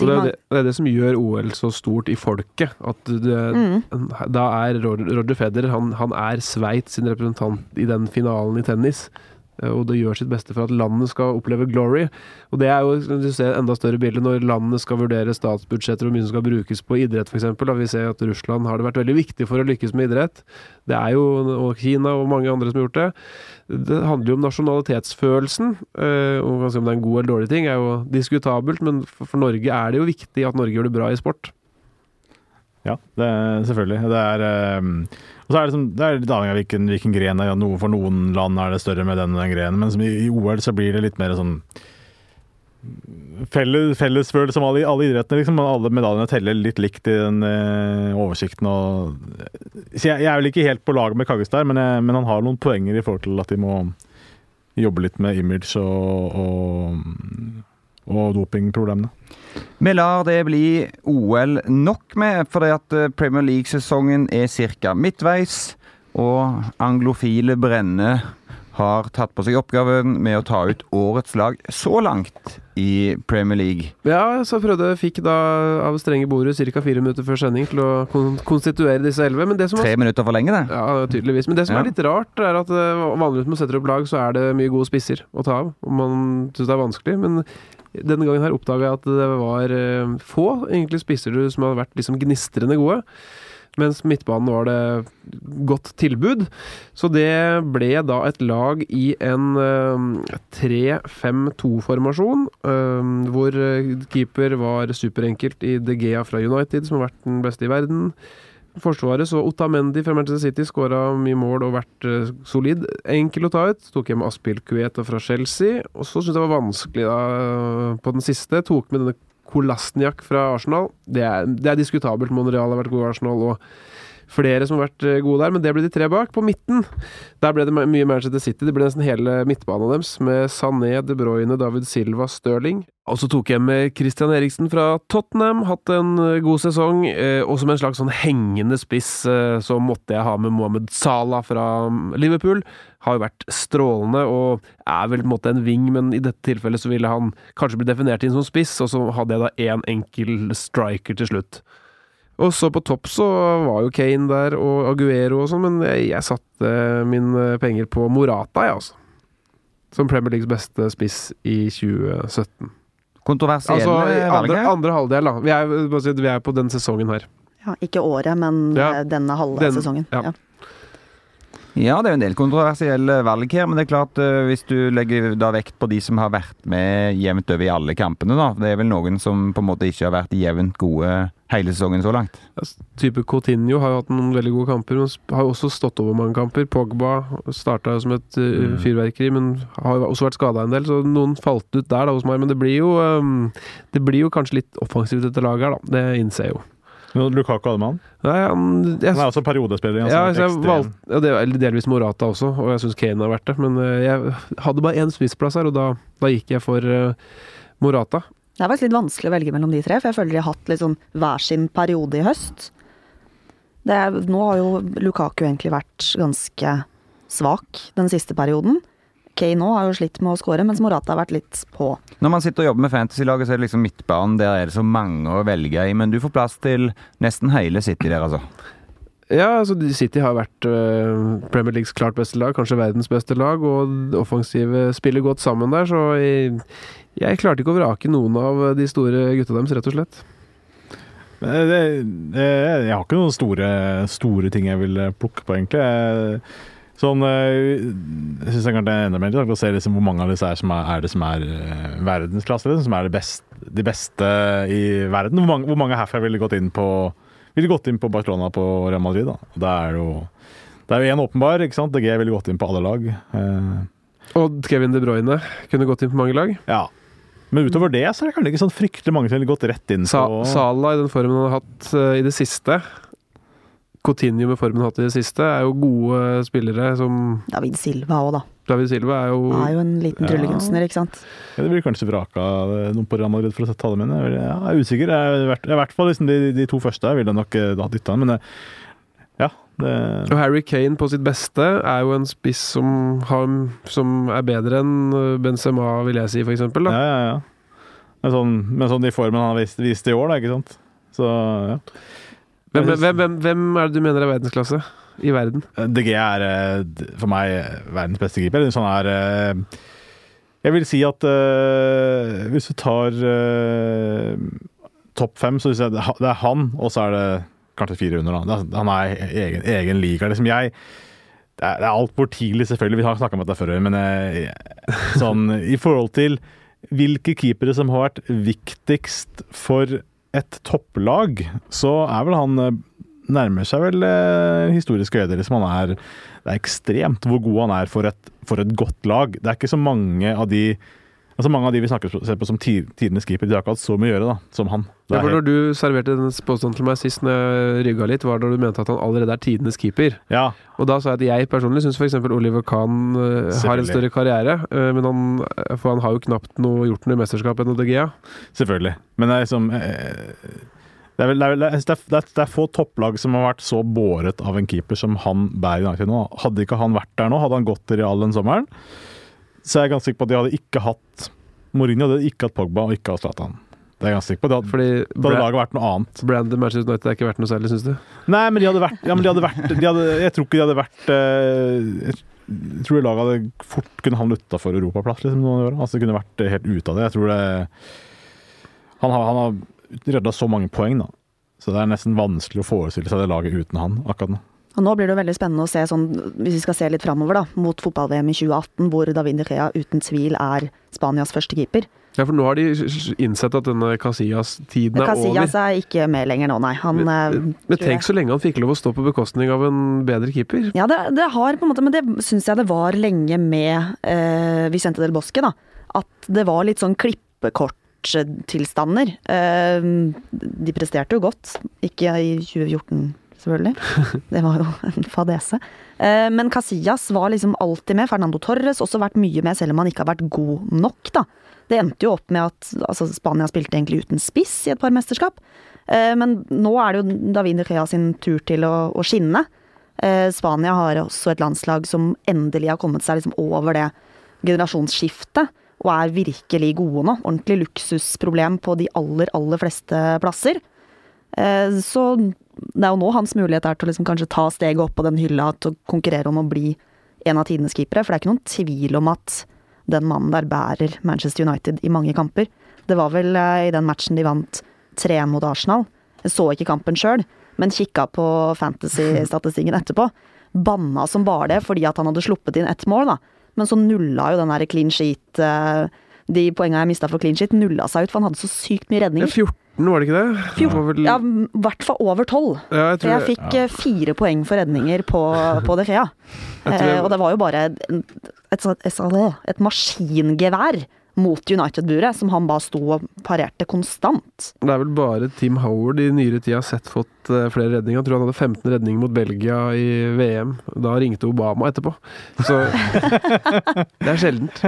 Og det er det, det er det som gjør OL så stort i folket. At det, Mm. Da er Roger Roger Federer han, han er Sveits sin representant i den finalen i tennis. Eh, Og det gjør sitt beste for at landet skal oppleve glory. Og det er jo du ser, enda større bilde når landet skal vurdere statsbudsjetter og hvor mye som skal brukes på idrett, f.eks. Vi ser at Russland har det vært veldig viktig for å lykkes med idrett. Det er jo, og Kina og mange andre som har gjort det. Det handler jo om nasjonalitetsfølelsen. eh, Og kanskje om det er en god eller dårlig ting, er jo diskutabelt, men for Norge er det jo viktig at Norge gjør det bra i sport. Ja, det selvfølgelig. Det er, eh, og så er det, som, det er litt avhengig av hvilken, hvilken gren det er. Noe, for noen land er det større med den grenen, men i, i OL så blir det litt mer sånn felles, fellesfølelse om alle, alle idrettene. Liksom, alle medaljene teller litt likt i den eh, oversikten. Og, så jeg, jeg er vel ikke helt på lag med Kaggestad, men, men han har noen poenger i forhold til at de må jobbe litt med image og, og, og dopingproblemene. Vi lar det bli OL nok med, fordi at eh, Premier League-sesongen er ca. midtveis. Og anglofile Brenne har tatt på seg oppgaven med å ta ut årets lag så langt i Premier League. Ja, så prøvde, fikk da av strenge bordet ca. fire minutter før sending til å kon konstituere disse elleve. Men det som var Tre minutter for lenge, det. Ja, tydeligvis. Men det som Ja. er litt rart, er at eh, vanligvis når man setter opp lag, så er det mye gode spisser å ta av. Og man syns det er vanskelig. Men denne gangen her oppdaga jeg at det var eh, få egentlig spisser du som hadde vært liksom gnistrende gode. Mens midtbanen var det godt tilbud. Så det ble da et lag i en eh, 3-5-2-formasjon, eh, hvor eh, keeper var superenkelt i De Gea fra United, som har vært den beste i verden. Forsvaret så Otamendi fra Manchester City skåra mye mål og vært eh, solid. Enkel å ta ut. Tok hjem Aspil Kueta fra Chelsea. Og så syntes jeg det var vanskelig da, eh, på den siste. Tok med denne Kolasniak fra Arsenal. Det er, det er diskutabelt. Monreal har vært god i Arsenal. og Flere som har vært eh, gode der, men det ble de tre bak. På midten der ble det mye Manchester City. Det ble nesten hele midtbanen deres, med Sané, De Bruyne, David Silva, Stirling. Og så tok jeg med Christian Eriksen fra Tottenham, hatt en eh, god sesong. eh, Og som en slags sånn hengende spiss så måtte jeg ha med Mohammed Salah fra mm, Liverpool. Har jo vært strålende og er vel på en måte en wing, men i dette tilfellet så ville han kanskje bli definert inn som spiss, og så hadde jeg da én enkel striker til slutt. Og så på topp så var jo Kane der, og Aguero og sånn, men jeg, jeg satte mine penger på Morata, jeg, altså. Som Premier Leagues beste spiss i 2017. Kontroversielle Altså andre, valget. andre halvdel, da. Vi er, si vi er på den sesongen her. Ja, ikke året, men Ja. eh, denne halve Den- sesongen. ja. Ja. Ja, det er jo en del kontroversielle valg her, men det er klart eh, hvis du legger da vekt på de som har vært med jevnt over i alle kampene, da. Det er vel noen som på en måte ikke har vært jevnt gode hele sesongen så langt. Type Coutinho har jo hatt noen veldig gode kamper, men har jo også stått over mange kamper. Pogba starta som et uh, fyrverkeri, men har jo også vært skada en del, så noen falt ut der da hos meg. Men det blir jo, um, det blir jo kanskje litt offensivt dette laget her, da. Det innser jeg jo. Men Lukaku hadde man. Nei, han, jeg, Han er også periodespiller. ja, jeg valgte, ja, det er delvis Morata også, og jeg syns Kane har vært det. Men eh, jeg hadde bare én spissplass her, og da, da gikk jeg for uh, Morata. Det er faktisk litt vanskelig å velge mellom de tre, for jeg føler de har hatt litt sånn hver sin periode i høst. Det er, nå har jo Lukaku egentlig vært ganske svak den siste perioden. Kane nå har jo slitt med å skåre, mens Morata har vært litt på. Når man sitter og jobber med fantasy-laget, så er det liksom midtbanen. Der er det så mange å velge i, men du får plass til nesten hele City der, altså. Ja, altså City har vært øh, Premier Leagues klart beste lag, kanskje verdens beste lag, og det offensive spiller godt sammen der, så jeg, jeg klarte ikke å vrake noen av de store gutta deres, rett og slett. Det, det, jeg har ikke noen store, store ting jeg vil eh, plukke på, egentlig. Sånn, eh, jeg syns kanskje det er enda mer interessant å se liksom hvor mange av disse er som er, er det som er eh, verdensklasse, liksom, som er det best, de beste i verden. Hvor mange, hvor mange herfra ville gått inn på ville gått inn på Barcelona på Real Madrid? da. Det er jo det er jo én åpenbar. ikke sant? DG ville gått inn på alle lag. Eh, Og Kevin De Bruyne kunne gått inn på mange lag. ja. Men utover det så er det kanskje ikke sånn fryktelig mange som ville gått rett inn Sa på Sala i den formen han har hatt uh, i det siste. Coutinho med formen han har hatt i det siste, er jo gode spillere som David Silva òg, da. David Silva er jo Han er jo en liten Ja. ikke sant. Ja, det blir kanskje vraka eh, noen på Real Madrid for å ta dem inn. Jeg er- er usikker. Jeg er i hvert- fall liksom de, de to første ville jeg nok eh, ha dytta inn, men ja. Det, Og Harry Kane på sitt beste er jo en spiss som, har, som er bedre enn øh, Benzema, vil jeg si, for eksempel. Da. ja, ja. Men sånn, men sånn i formen han har vist, vist i år, da, ikke sant. Så ja. Hvem, hvem, hvem, hvem er det du mener er verdensklasse i verden? DG er eh, for meg eh, verdens beste griper. Sånn er eh, Jeg vil si at eh, hvis du tar eh, topp fem, så syns jeg det er han, og så er det kanskje fire under. Da. Han er egen, egen liga. Liksom jeg det er, det er altfor tidlig, selvfølgelig. Vi har snakka om dette før, men jeg, sånn i forhold til hvilke keepere som har vært viktigst for et topplag, så er vel han eh, nærmer seg vel eh, historiske høyder. Liksom han er, det er ekstremt hvor god han er for et, for et godt lag. Det er ikke så mange av de altså mange av de vi snakker ser på som ti- tidenes keeper, de har ikke hatt så mye å gjøre da, som han. Ja, for når du serverte den påstanden til meg sist når jeg rygga litt, var da du mente at han allerede er tidenes keeper. ja, Og da sa jeg at jeg personlig syns f.eks. Oliver Kahn øh, har en større karriere. øh, men han, for han har jo knapt noe gjort noe i mesterskapet enn Odegea. selvfølgelig. Men det er liksom eh, det er, vel, det, er, vel- det, er, det, er, det er få topplag som har vært så båret av en keeper som han bærer i dag til nå. Hadde ikke han vært der nå, hadde han gått til Real den sommeren, så jeg er ganske sikker på at de hadde ikke hatt Mourinho hadde ikke hatt Pogba og ikke hatt Zlatan. Det er jeg ganske sikker på. Det hadde, Fordi da hadde laget vært noe annet. Brandon Manchester United har ikke vært noe særlig, syns du? Nei, men de hadde vært, ja, men de hadde vært de hadde, Jeg tror ikke de hadde vært eh, Jeg tror laget hadde fort kunne havne utafor europaplass liksom, noen år. Altså, det kunne vært helt ute av det. Jeg tror det Han har, han har redda så mange poeng, da. Så det er nesten vanskelig å forestille seg det laget uten han akkurat nå. Og nå blir det veldig spennende å se, sånn, hvis vi skal se litt framover, da, mot fotball-VM i 2018, hvor David De Gea uten tvil er Spanias første keeper. Ja, for nå har de innsett at denne Casillas-tiden er Casillas over. er ikke med lenger nå, nei. Han Men, eh, men tenk jeg- så lenge han fikk lov å stå på bekostning av en bedre keeper. Ja, det, det har på en måte, men det syns jeg det var lenge med eh, Vicente del Bosque, da. At det var litt sånn klippekorttilstander. Eh, de presterte jo godt, ikke i 2014 selvfølgelig. [laughs] Det var jo en fadese. Eh, men Casillas var liksom alltid med. Fernando Torres også vært mye med, selv om han ikke har vært god nok, da. Det endte jo opp med at altså, Spania spilte egentlig uten spiss i et par mesterskap. Eh, men nå er det jo David Rea sin tur til å, å skinne. Eh, Spania har også et landslag som endelig har kommet seg liksom over det generasjonsskiftet, og er virkelig gode nå. Ordentlig luksusproblem på de aller, aller fleste plasser. Så det er jo nå hans mulighet er til å liksom kanskje ta steget opp på den hylla til å konkurrere om å bli en av tidenes keepere, for det er ikke noen tvil om at den mannen der bærer Manchester United i mange kamper. Det var vel eh, i den matchen de vant 3-1 mot Arsenal. Jeg så ikke kampen sjøl, men kikka på fantasy-statistikken etterpå. banna som bare det fordi at han hadde sluppet inn ett mål, da. Men så nulla jo den der clean sheet eh, De poenga jeg mista for clean sheet, nulla seg ut, for han hadde så sykt mye redninger. 14, var det ikke det? Det var vel- Ja, i hvert fall over tolv. ja, jeg tror Jeg fikk ja. fire poeng for redninger på, på De Fea. Jeg Eh, og det var jo bare et, et, et, et maskingevær mot United-buret, som han bare sto og parerte konstant. Det er vel bare Tim Howard i nyere tid har sett fått eh, flere redninger. Jeg tror han hadde 15 redninger mot Belgia i VM. Da ringte Obama etterpå. Så [laughs] det er sjeldent.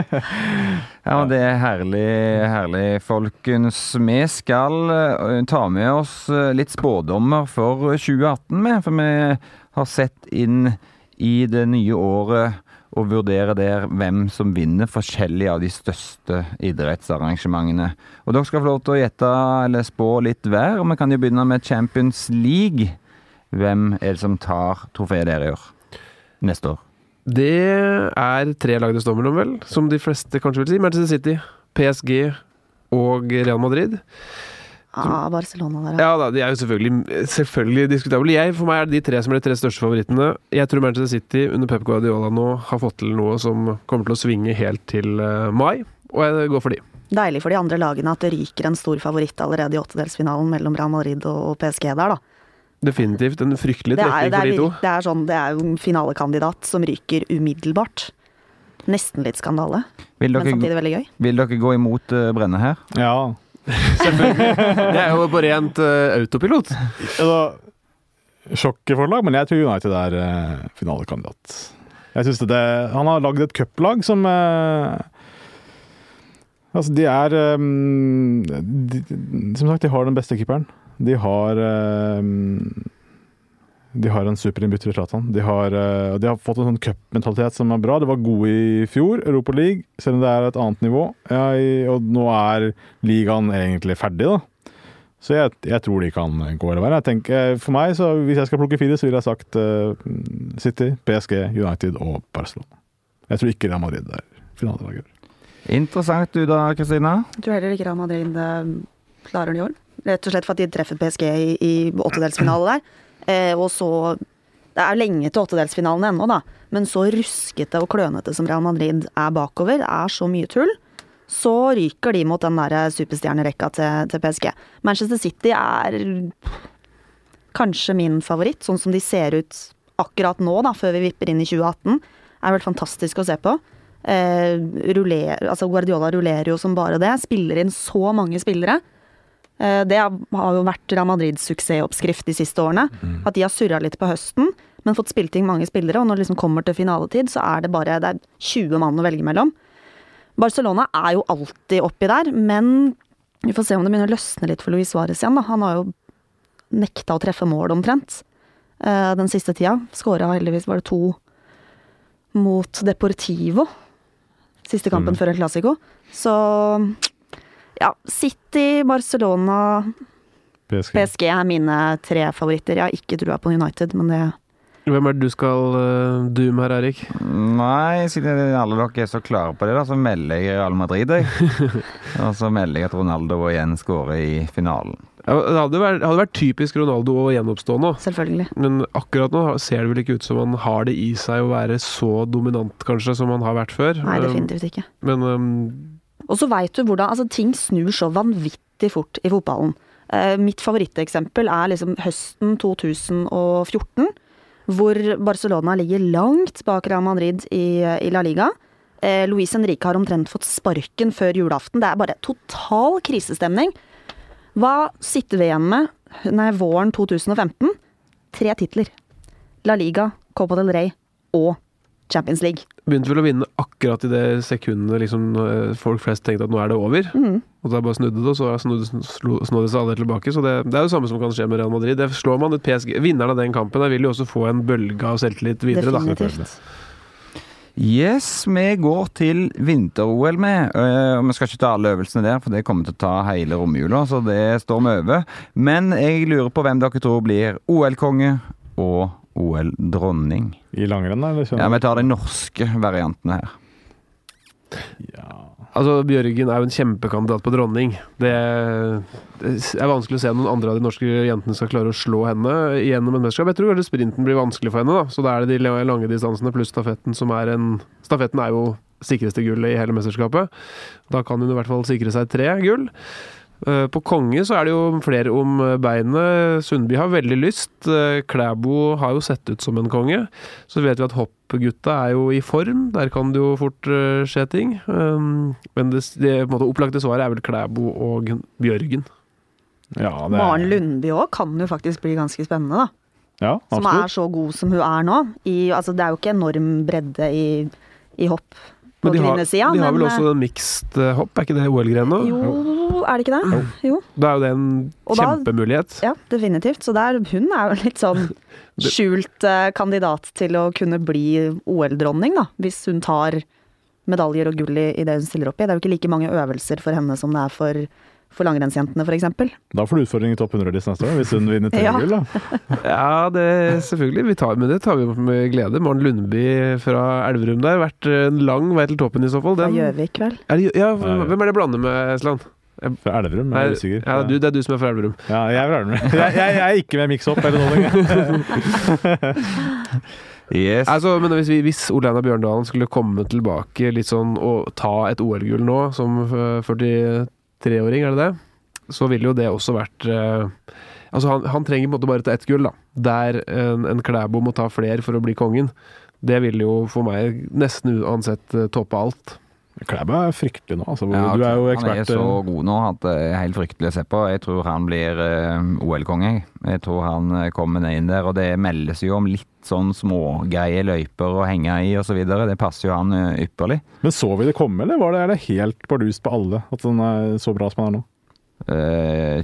Ja, det er herlig, herlig, folkens. Vi skal eh, ta med oss eh, litt spådommer for 2018, med, for vi har sett inn i det nye året og vurdere der hvem som vinner forskjellige av de største idrettsarrangementene. Og dere skal få lov til å gjette eller spå litt hver, og vi kan jo begynne med Champions League. Hvem er det som tar trofeet dere gjør? Neste år. Det er tre lag det står mellom, vel? Som de fleste kanskje vil si. Manchester City, PSG og Real Madrid. Ja, Barcelona der, ja. Ja da, de er jo selvfølgelig, selvfølgelig diskutable. Jeg, for meg er det de tre som er de tre største favorittene. Jeg tror Manchester City under Pep Guardiola nå har fått til noe som kommer til å svinge helt til eh, mai, og jeg går for de. Deilig for de andre lagene at det ryker en stor favoritt allerede i åttedelsfinalen mellom Real Madrid og PSG der, da. Definitivt en fryktelig trekning for de to. det, er sånn, det er jo en finalekandidat som ryker umiddelbart. Nesten litt skandale, men samtidig veldig gøy. vil dere gå imot uh, Brenne her? Ja. Det er jo på rent uh, autopilot. Altså, Sjokket for men jeg tror United er uh, finalekandidat. Jeg synes det, Han har lagd et cuplag som uh, Altså, de er um, de, Som sagt, de har den beste keeperen. De har eh, De har en superinnbytter i Zlatan. De, har, eh, de har fått en sånn cupmentalitet som er bra. De var gode i fjor, Europa League, selv om det er et annet nivå. Ja, i, og nå er ligaen egentlig ferdig, da. Så jeg, jeg tror de kan gå eller være. Jeg tenker, for meg, så Hvis jeg skal plukke fire, så ville jeg sagt uh, City, PSG, United og Barcelona. Jeg tror ikke Real Madrid er finalelaget. Interessant du da, Kristina. Jeg tror heller ikke Real Madrid eh, klarer det i år. Rett og slett for at de treffer PSG i, i åttedelsfinale der. Eh, og så Det er lenge til åttedelsfinalen ennå, da. Men så ruskete og klønete som Real Madrid er bakover, er så mye tull. Så ryker de mot den der superstjernerekka til, til PSG. Manchester City er kanskje min favoritt, sånn som de ser ut akkurat nå, da, før vi vipper inn i 2018. Er vel fantastisk å se på. Eh, ruller, altså Guardiola rullerer jo som bare det. Spiller inn så mange spillere. Eh, det har jo vært Real Madrids suksessoppskrift de siste årene. At de har surra litt på høsten, men fått spilt inn mange spillere. Og når det liksom kommer til finaletid, så er det bare det er 20 mann å velge mellom. Barcelona er jo alltid oppi der, men vi får se om det begynner å løsne litt for Luis Suárez igjen. Da. Han har jo nekta å treffe mål, omtrent, eh, den siste tida. Skåra heldigvis var det to mot Deportivo. Siste kampen før El Clásico. Så ja, City, Barcelona, PSG. PSG er mine tre favoritter. Jeg har ikke trua på United, men det Hvem er det du skal uh, doom her, Erik? Nei, siden alle dere er så klare på det, da, så melder jeg Real Madrid, jeg. [laughs] Og så melder jeg at Ronaldo igjen skårer i finalen. Ja, det hadde vært, hadde vært typisk Ronaldo å gjenoppstå nå. Selvfølgelig. Men akkurat nå ser det vel ikke ut som han har det i seg å være så dominant, kanskje, som han har vært før. Nei, Um, definitivt ikke. Men um, Og så veit du hvordan Altså, ting snur så vanvittig fort i fotballen. Eh, mitt favoritteksempel er liksom høsten 2014, hvor Barcelona ligger langt bak Real Madrid i, i La Liga. Eh, Luis Henrique har omtrent fått sparken før julaften. Det er bare total krisestemning. Hva sitter vi igjen med nei, våren 2015? Tre titler. La Liga, Copa del Rey og Champions League. begynte vel å vinne akkurat i det sekundet liksom, eh, folk flest tenkte at nå er det over. Mm. Og da bare snudde det, og så snudde, snudde seg alle tilbake. Så det, det er jo det samme som kan skje med Real Madrid. Det slår man et PSG Vinneren av den kampen der vil jo også få en bølge av selvtillit videre, da. Definitivt. Yes, vi går til vinter-OL med. øh, og Vi skal ikke ta alle øvelsene der, for det kommer til å ta hele romjula, så det står vi over. Men jeg lurer på hvem dere tror blir OL-konge og OL-dronning. I langrenn, eller? Ja, Vi tar de norske variantene her. Ja. Altså, Bjørgen er jo en kjempekandidat på dronning. Det, det er vanskelig å se noen andre av de norske jentene skal klare å slå henne gjennom en mesterskap. Jeg tror kanskje sprinten blir vanskelig for henne, da. Så da er det de lange distansene pluss stafetten som er en Stafetten er jo sikreste gullet i hele mesterskapet. Da kan hun i hvert fall sikre seg tre gull. Eh, på konge så er det jo flere om beinet. Sundby har veldig lyst. Eh, Klæbo har jo sett ut som en konge. Så vet vi at hoppgutta er jo i form. Der kan det jo fort eh, skje ting. Um, men det, det på en måte opplagte svaret er vel Klæbo og Bjørgen. Ja, det Maren Lundby òg kan jo faktisk bli ganske spennende, da. Ja, Som er så god som hun er nå. I, altså, det er jo ikke enorm bredde i, i hopp på Men de har, de har vel men, også en mixed hopp, er ikke det OL-greien nå? Jo, er det ikke det? Jo. Da er jo det en Og da- kjempemulighet. Ja, definitivt. Så der, hun er jo litt sånn [laughs] skjult eh, kandidat til å kunne bli OL-dronning, da. Hvis hun tar medaljer og gull i, i det hun stiller opp i. Det er jo ikke like mange øvelser for henne som det er for, for langrennsjentene, f.eks. Da får du utfordring i topp 100-listen neste år, hvis hun vinner tre [laughs] Ja. gull. da. [laughs] Ja, det selvfølgelig. Vi tar, men det tar vi opp med glede. Maren Lundby fra Elverum der. Vært en lang vei til toppen i så fall. Fra Den, Gjøvik, vel. er det, ja, Ja, ja. hvem er det jeg blander med, Esland? Fra Elverum, er jeg usikker. Ja, du, det er du som er fra Elverum. Ja, jeg er fra Elverum. [laughs] Jeg, jeg, jeg er ikke med mix-up eller noe engang. [laughs] Yes. Altså, men hvis, vi, hvis Ole Einar Bjørndalen skulle komme tilbake litt sånn og ta et OL-gull nå, som eh, 43-åring, er det det? Så ville jo det også vært eh, Altså, han, han trenger på en måte bare ta ett gull, da. Der en, en Klæbo må ta flere for å bli kongen. Det ville jo for meg nesten uansett eh, toppe alt. Klæbo er fryktelig nå. Altså, Ja, du er jo ekspert. Han er så eh, god nå at det er helt fryktelig å se på. Jeg tror han blir eh, OL-konge. jeg. Tror han eh, kommer ned inn der, og det meldes jo om litt sånn smågreie løyper å henge i osv. Det passer jo han ypperlig. Men så vi det komme, eller var det, er det helt bardust på alle? At han er så bra som han er nå? Eh,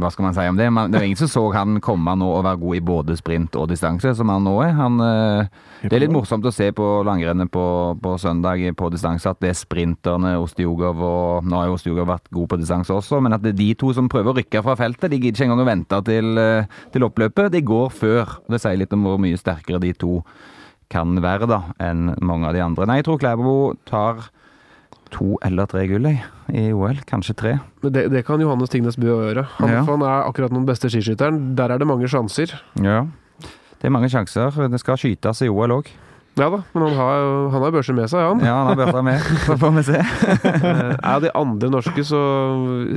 hva skal man si om det? Man, det var ingen som så han komme nå og være god i både sprint og distanse, som han nå er. Han, uh, det er litt morsomt å se på langrennet på, på søndag på distanse at det er sprinterne Ostjogov og Nå har jo Ostjogov vært god på distanse også, men at det er de to som prøver å rykke fra feltet. De gidder ikke engang å vente til, eh, til oppløpet. De går før. Det sier litt om hvor mye sterkere de to kan være da, enn mange av de andre. Nei, jeg tror Klæbo tar to eller tre gull i OL. Kanskje tre. Men det, det kan Johannes Tingnes Bø gjøre. Han, Ja. han er akkurat den beste skiskytteren. Der er det mange sjanser. Ja. Det er mange sjanser. Det skal skytes i OL òg. Ja da, men han har, han har børser med seg, han. Ja, han har børser med. [laughs] Så får vi se. Eh, Er de andre norske, så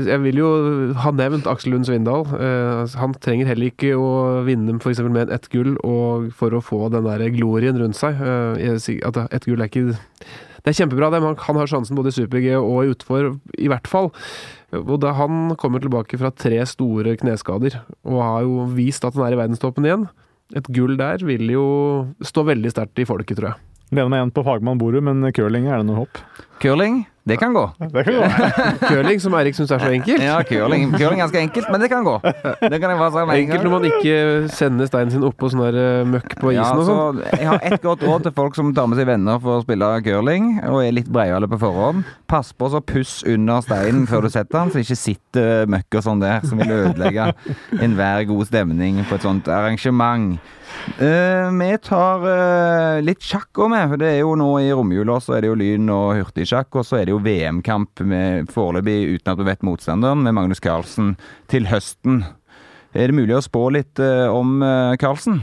Jeg vil jo ha nevnt Aksel Lund Svindal. Eh, Han trenger heller ikke å vinne f.eks. med ett gull for å få den der glorien rundt seg. Eh, At ett gull er ikke Det er kjempebra, det, men han har sjansen både i super-G og i utfor, i hvert fall. Og da Han kommer tilbake fra tre store kneskader og har jo vist at han er i verdenstoppen igjen. Et gull der vil jo stå veldig sterkt i folket, tror jeg. Lener meg igjen på fagmann Boru, men curling, er det noe hopp? Curling, det kan gå. Det kan gå. [laughs] Curling, som Eirik syns er så enkelt. Ja, curling, curling er ganske enkelt, men det kan gå. Det kan Enkelt når man ikke sender steinen sin oppå sånn der eh, møkk på Ja, isen og sånn. så jeg har ett godt råd til folk som tar med seg venner for å spille curling, og er litt breiale på forhånd. Pass på så puss under steinen før du setter den, så det ikke sitter møkk og sånn der som vil ødelegge enhver god stemning på et sånt arrangement. Uh, vi tar uh, litt sjakk òg med, for det er jo nå i romjula så er det jo Lyn og hurtigsjakk, og så er det jo VM-kamp foreløpig uten at du vet motstanderen, med Magnus Carlsen til høsten. Er det mulig å spå litt eh, om eh, Carlsen?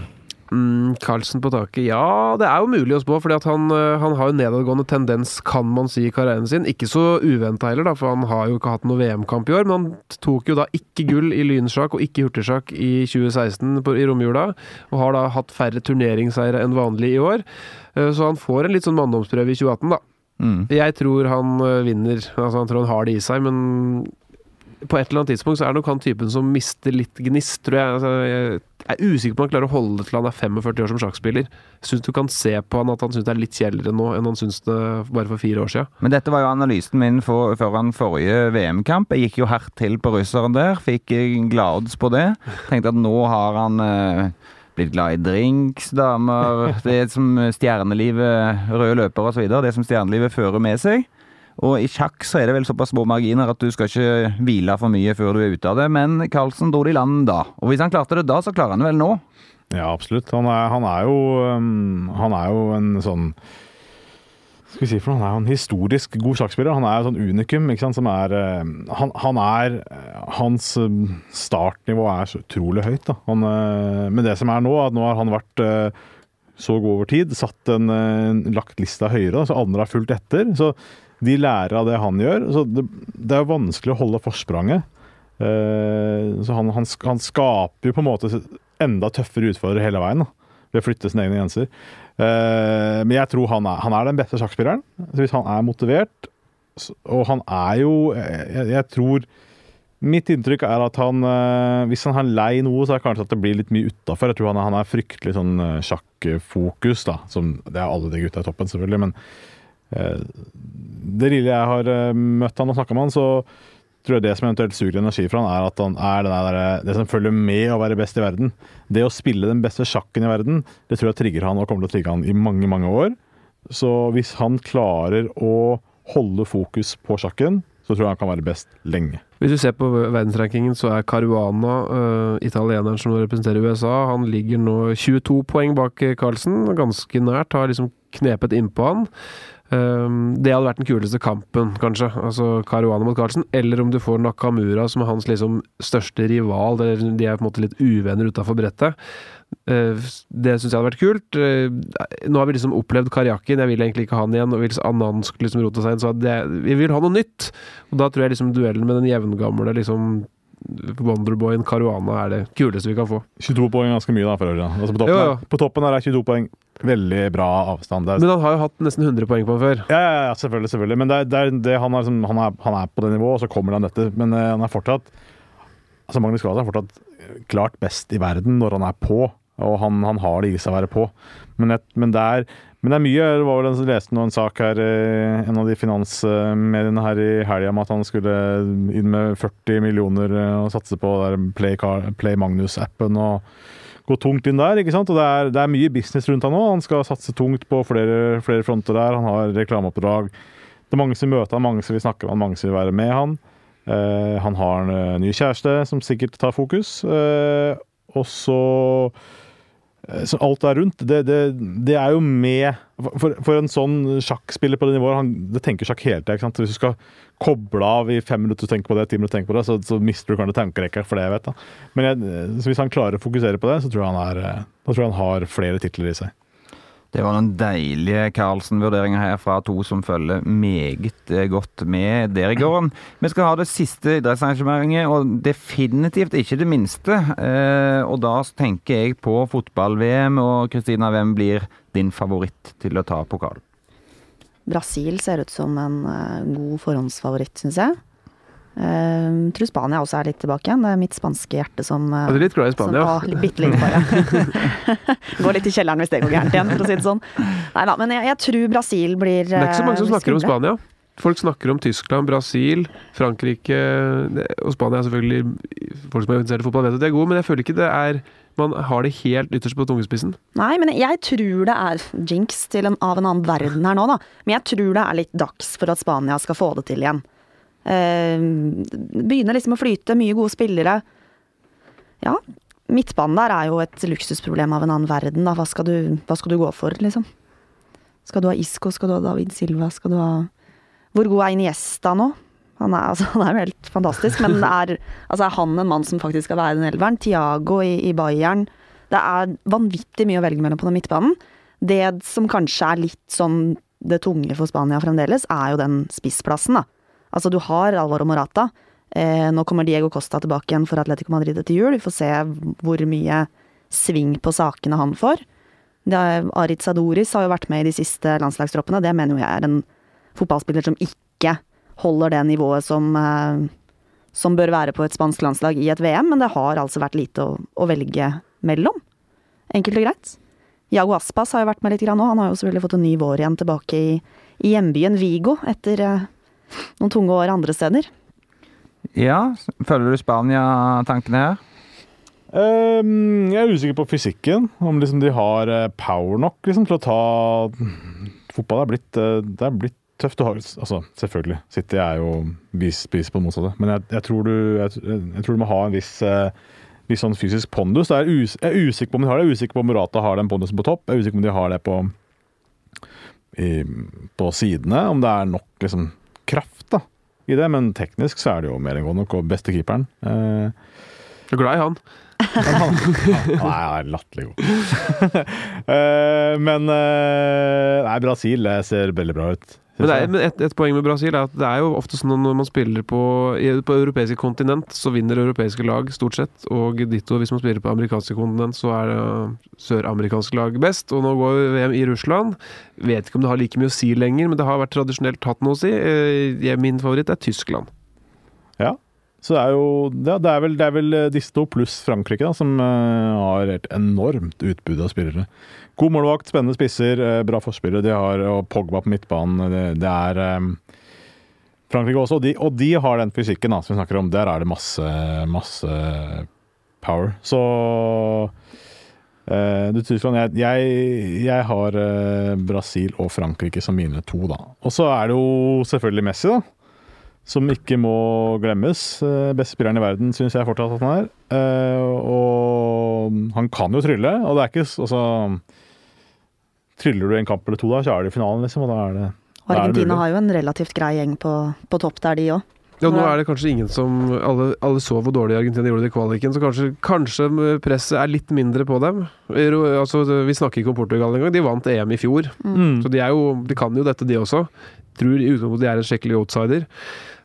Mm, Carlsen på taket. Ja, det er jo mulig å spå, at han, eh, han har jo nedadgående tendens, kan man si, i karrieren sin. Ikke så uventa heller, da, for han har jo ikke hatt noe VM-kamp i år. Men han tok jo da ikke gull i lynsjakk og ikke hurtigsjakk i 2016 på, i romjula. Og har da hatt færre turneringsseire enn vanlig i år. Så han får en litt sånn manndomsprøve i 2018, da. Mm. Jeg tror han øh, vinner. Altså, han tror han har det i seg, men på et eller annet tidspunkt så er nok han typen som mister litt gnist, tror jeg. Altså, jeg er usikker på om han klarer å holde det til han er 45 år som sjakkspiller. Syns du kan se på han at han syns det er litt kjedeligere nå enn han syns det bare for fire år siden. Men dette var jo analysen min for, foran forrige VM-kamp. Jeg gikk jo hardt til på russeren der. Fikk eh, gladodds på det. Tenkte at nå har han eh, blitt glad i drinks, damer Det som stjernelivet, røde løpere osv. Det som stjernelivet fører med seg. Og i sjakk så er det vel såpass små marginer at du skal ikke hvile for mye før du er ute av det. Men Carlsen dro det i land da. Og hvis han klarte det da, så klarer han det vel nå. Ja, absolutt. Han er, han er, jo, um, han er jo en sånn skal vi si for noe? Han er jo en historisk god sjakkspiller. Han er jo sånn unikum. ikke sant, som er, eh, han, han er eh, Hans eh, startnivå er så utrolig høyt. da. Han, men det som er nå, at nå har han vært så god over tid, satt en, lagt lista høyere, så andre har fulgt etter. Så de lærer av det han gjør. Så det, det er jo vanskelig å holde forspranget. Så han, han, han skaper jo på en måte enda tøffere utfordrere hele veien. da ved å flytte sine egne grenser. Eh, men jeg tror han er, han er den beste sjakkspilleren. Så hvis han er motivert, og han er jo Jeg, jeg tror Mitt inntrykk er at han eh, Hvis han er lei noe, så er det kanskje at det blir litt mye utafor. Jeg tror han er, han er fryktelig sånn eh, sjakkfokus, da. Som, det er alle de gutta i toppen, selvfølgelig, men eh, det lille jeg har eh, møtt han og snakka med han, så tror jeg det som eventuelt suger energi fra han, er at han er der, det som følger med å være best i verden. Det å spille den beste sjakken i verden, det tror jeg trigger han og kommer til å trigge han i mange, mange år. Så hvis han klarer å holde fokus på sjakken, så tror jeg han kan være best lenge. Hvis du ser på verdensrankingen, så er Caruana, uh, italieneren som nå representerer USA, han ligger nå 22 poeng bak Carlsen. Ganske nært. Har liksom knepet innpå han. Um, det hadde vært den kuleste kampen, kanskje. Altså Caruana mot Carlsen. Eller om du får Nakamura, som er hans liksom største rival. De er på en måte litt uvenner utafor brettet. Uh, det syns jeg hadde vært kult. Uh, nå har vi liksom opplevd Karjakin, jeg vil egentlig ikke ha han igjen. Og hvis Annan skulle liksom rote seg inn, så det, vi vil ha noe nytt. Og da tror jeg liksom duellen med den jevngamle liksom Wonderboyen Caruana er det kuleste vi kan få. 22 poeng er ganske mye, da, for øvrig. Altså, på, toppen, Jo, jo. her- på toppen her er 22 poeng veldig bra avstand. Er, Men han har jo hatt nesten 100 poeng på han før. ja, ja, ja, selvfølgelig, selvfølgelig. Men det er, det er, det han, er, liksom- han, han er på det nivået, og så kommer han dette. Men uh, han er fortsatt altså Magnus Carlsen er fortsatt klart best i verden når han er på, og han, han har det i seg å være på. Men, et, men, det er, men det er mye Det var vel en som leste nå en sak her, eh, en av de finansmediene her i helga om at han skulle inn med 40 millioner eh, og satse på Play, Play Magnus-appen. og gå tungt inn der. ikke sant? Og det er, det er mye business rundt han nå. Han skal satse tungt på flere, flere fronter der. Han har reklameoppdrag. Det er mange som møter han, mange som vil snakke med han, mange som vil være med han. Eh, han har en ny kjæreste som sikkert tar fokus. Eh, og så så alt der rundt, det, det, det er jo med For, for en sånn sjakkspiller på det nivået, han det tenker sjakk hele tida. Hvis du skal koble av i fem minutter og tenke på det, ti minutter tenke på det, så, så mister du kanskje tankerekka for det jeg vet. da. Men jeg, så hvis han klarer å fokusere på det, så tror jeg han, er, eh, da tror jeg han har flere titler i seg. Det var noen deilige Carlsen-vurderinger her fra to som følger meget eh, godt med der i gården. Vi skal ha det siste idrettsarrangementet, og definitivt ikke det minste. Eh, og da tenker jeg på fotball-VM, og Kristina, hvem blir din favoritt til å ta pokalen? Brasil ser ut som en eh, god forhåndsfavoritt, syns jeg. Uh, tror Spania også er litt tilbake igjen. Det er mitt spanske hjerte som uh, er litt glad i Spania. Som, å, bitte litt, bare. [laughs] Går litt i kjelleren hvis det går gærent igjen, for å si det sånn. Nei da, men jeg, jeg tror Brasil blir Det er ikke så mange som eh, snakker om. Spania. Folk snakker om Tyskland, Brasil, Frankrike og Spania er selvfølgelig Folk som er interessert i fotball, vet at de er gode, men jeg føler ikke det er Man har det helt ytterst på tungespissen. Nei, men jeg tror det er jinx en, av en annen verden her nå, da. Men jeg tror det er litt dags for at Spania skal få det til igjen. Eh, begynner liksom å flyte, mye gode spillere. Ja, midtbanen der er jo et luksusproblem av en annen verden, da. Hva skal du, hva skal du gå for, liksom? Skal du ha Isco, skal du ha David Silva, skal du ha Hvor god er Iniesta nå? Han er, [laughs] altså, han er jo helt fantastisk, men er, altså, er han en mann som faktisk skal være den elveren? Tiago i, i Bayern. Det er vanvittig mye å velge mellom på den midtbanen. Det som kanskje er litt sånn det tunge for Spania fremdeles, er jo den spissplassen, da. Altså, du har Alvaro Morata. Eh, nå kommer Diego Costa tilbake igjen for Atletico Madrid etter jul. Vi får se hvor mye sving på sakene han får. Er, Arit Sadoris har jo vært med i de siste landslagstroppene. Det mener jo jeg er en fotballspiller som ikke holder det nivået som, eh, som bør være på et spansk landslag i et VM, men det har altså vært lite å, å velge mellom. Enkelt og greit. Jago Aspas har jo vært med litt nå. Han har jo selvfølgelig fått en ny vår igjen tilbake i, i hjembyen Vigo etter eh, noen tunge år andre steder. Ja, følger du Spania-tankene her? Um, jeg er usikker på fysikken. Om liksom de har eh, power nok liksom, til å ta Fotball er blitt, eh, det er blitt tøft å ha altså, Selvfølgelig. City er jo vis pris på det motsatte. Men jeg, jeg, tror du, jeg, jeg tror du må ha en viss, eh, viss sånn fysisk pondus. Er us, jeg er usikker på om de har det. Jeg er usikker på om Murata har den pondusen på topp. Jeg er usikker på om de har det på, i, på sidene, om det er nok liksom, kraft da, i det. Men teknisk så er det jo mer enn godt nok, og beste keeperen. Eh, Jeg er glad i han. Han, han er latterlig god. Eh, men eh, Nei, Brasil ser veldig bra ut. Men, det er, men et, et poeng med Brasil er at det er jo ofte sånn at når man spiller på, på europeiske kontinent, så vinner europeiske lag stort sett. Og ditto hvis man spiller på amerikanske kontinent, så er det søramerikanske lag best. Og nå går VM i Russland. Vet ikke om det har like mye å si lenger, men det har vært tradisjonelt hatt noe å si. Eh, Min favoritt er Tyskland. Ja. Så det er jo det, er vel, det er vel disse to pluss Frankrike da, som eh, har et enormt utbud av spillere. God målvakt, spennende spisser, eh, bra forspillere. De har og Pogba på midtbanen. Det, det er eh, Frankrike også, og de, og de har den fysikken da, som vi snakker om. Der er det masse, masse power. Så eh, du Tyskland, jeg, jeg, jeg har eh, Brasil og Frankrike som mine to, da. Og så er det jo selvfølgelig Messi, da som ikke må glemmes. Eh, beste spilleren i verden, syns jeg fortsatt at han er. Eh, og han kan jo trylle, og det er ikke altså Tryller du en kamp eller to, da, så er det i finalen, liksom. Og da er det, Og Argentina har jo en relativt grei gjeng på, på topp der, de òg. Ja, nå er det kanskje ingen som Alle, alle så hvor dårlig Argentina gjorde det i kvaliken, så kanskje, kanskje presset er litt mindre på dem. Altså, vi snakker ikke om Portugal engang. De vant EM i fjor. Mm. Så de, er jo, de kan jo dette, de også. Tror i utgangspunktet de er en skikkelig outsider.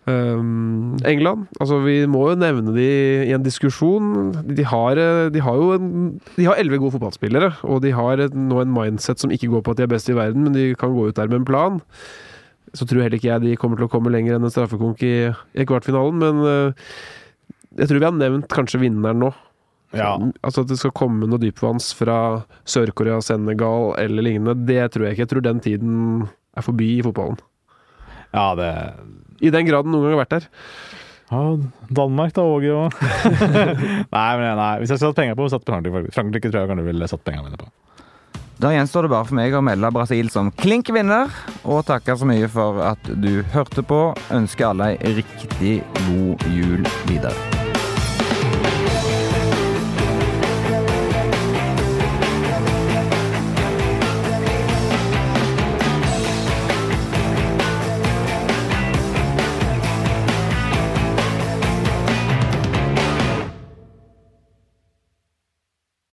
Um, England, altså vi må jo nevne de i en diskusjon. De har, de har jo en, de har elleve gode fotballspillere, og de har nå en mindset som ikke går på at de er best i verden, men de kan gå ut der med en plan. Så tror heller ikke jeg de kommer til å komme lenger enn en straffekonk i, i kvartfinalen, men uh, jeg tror vi har nevnt kanskje vinneren nå. Ja. Altså At det skal komme noe dypvanns fra Sør-Korea, Senegal eller lignende, det tror jeg ikke. Jeg tror den tiden er forbi i fotballen. Ja, det I den graden noen gang har vært der. ja, Danmark, da, Åge og [laughs] nei, men nei, hvis jeg skulle satt penger på, satt på Frankrike. Frankrike tror jeg kanskje ville satt pengene mine på. Da gjenstår det bare for meg å melde Brasil som klink vinner, og takke så mye for at du hørte på. Ønsker alle ei riktig god jul videre.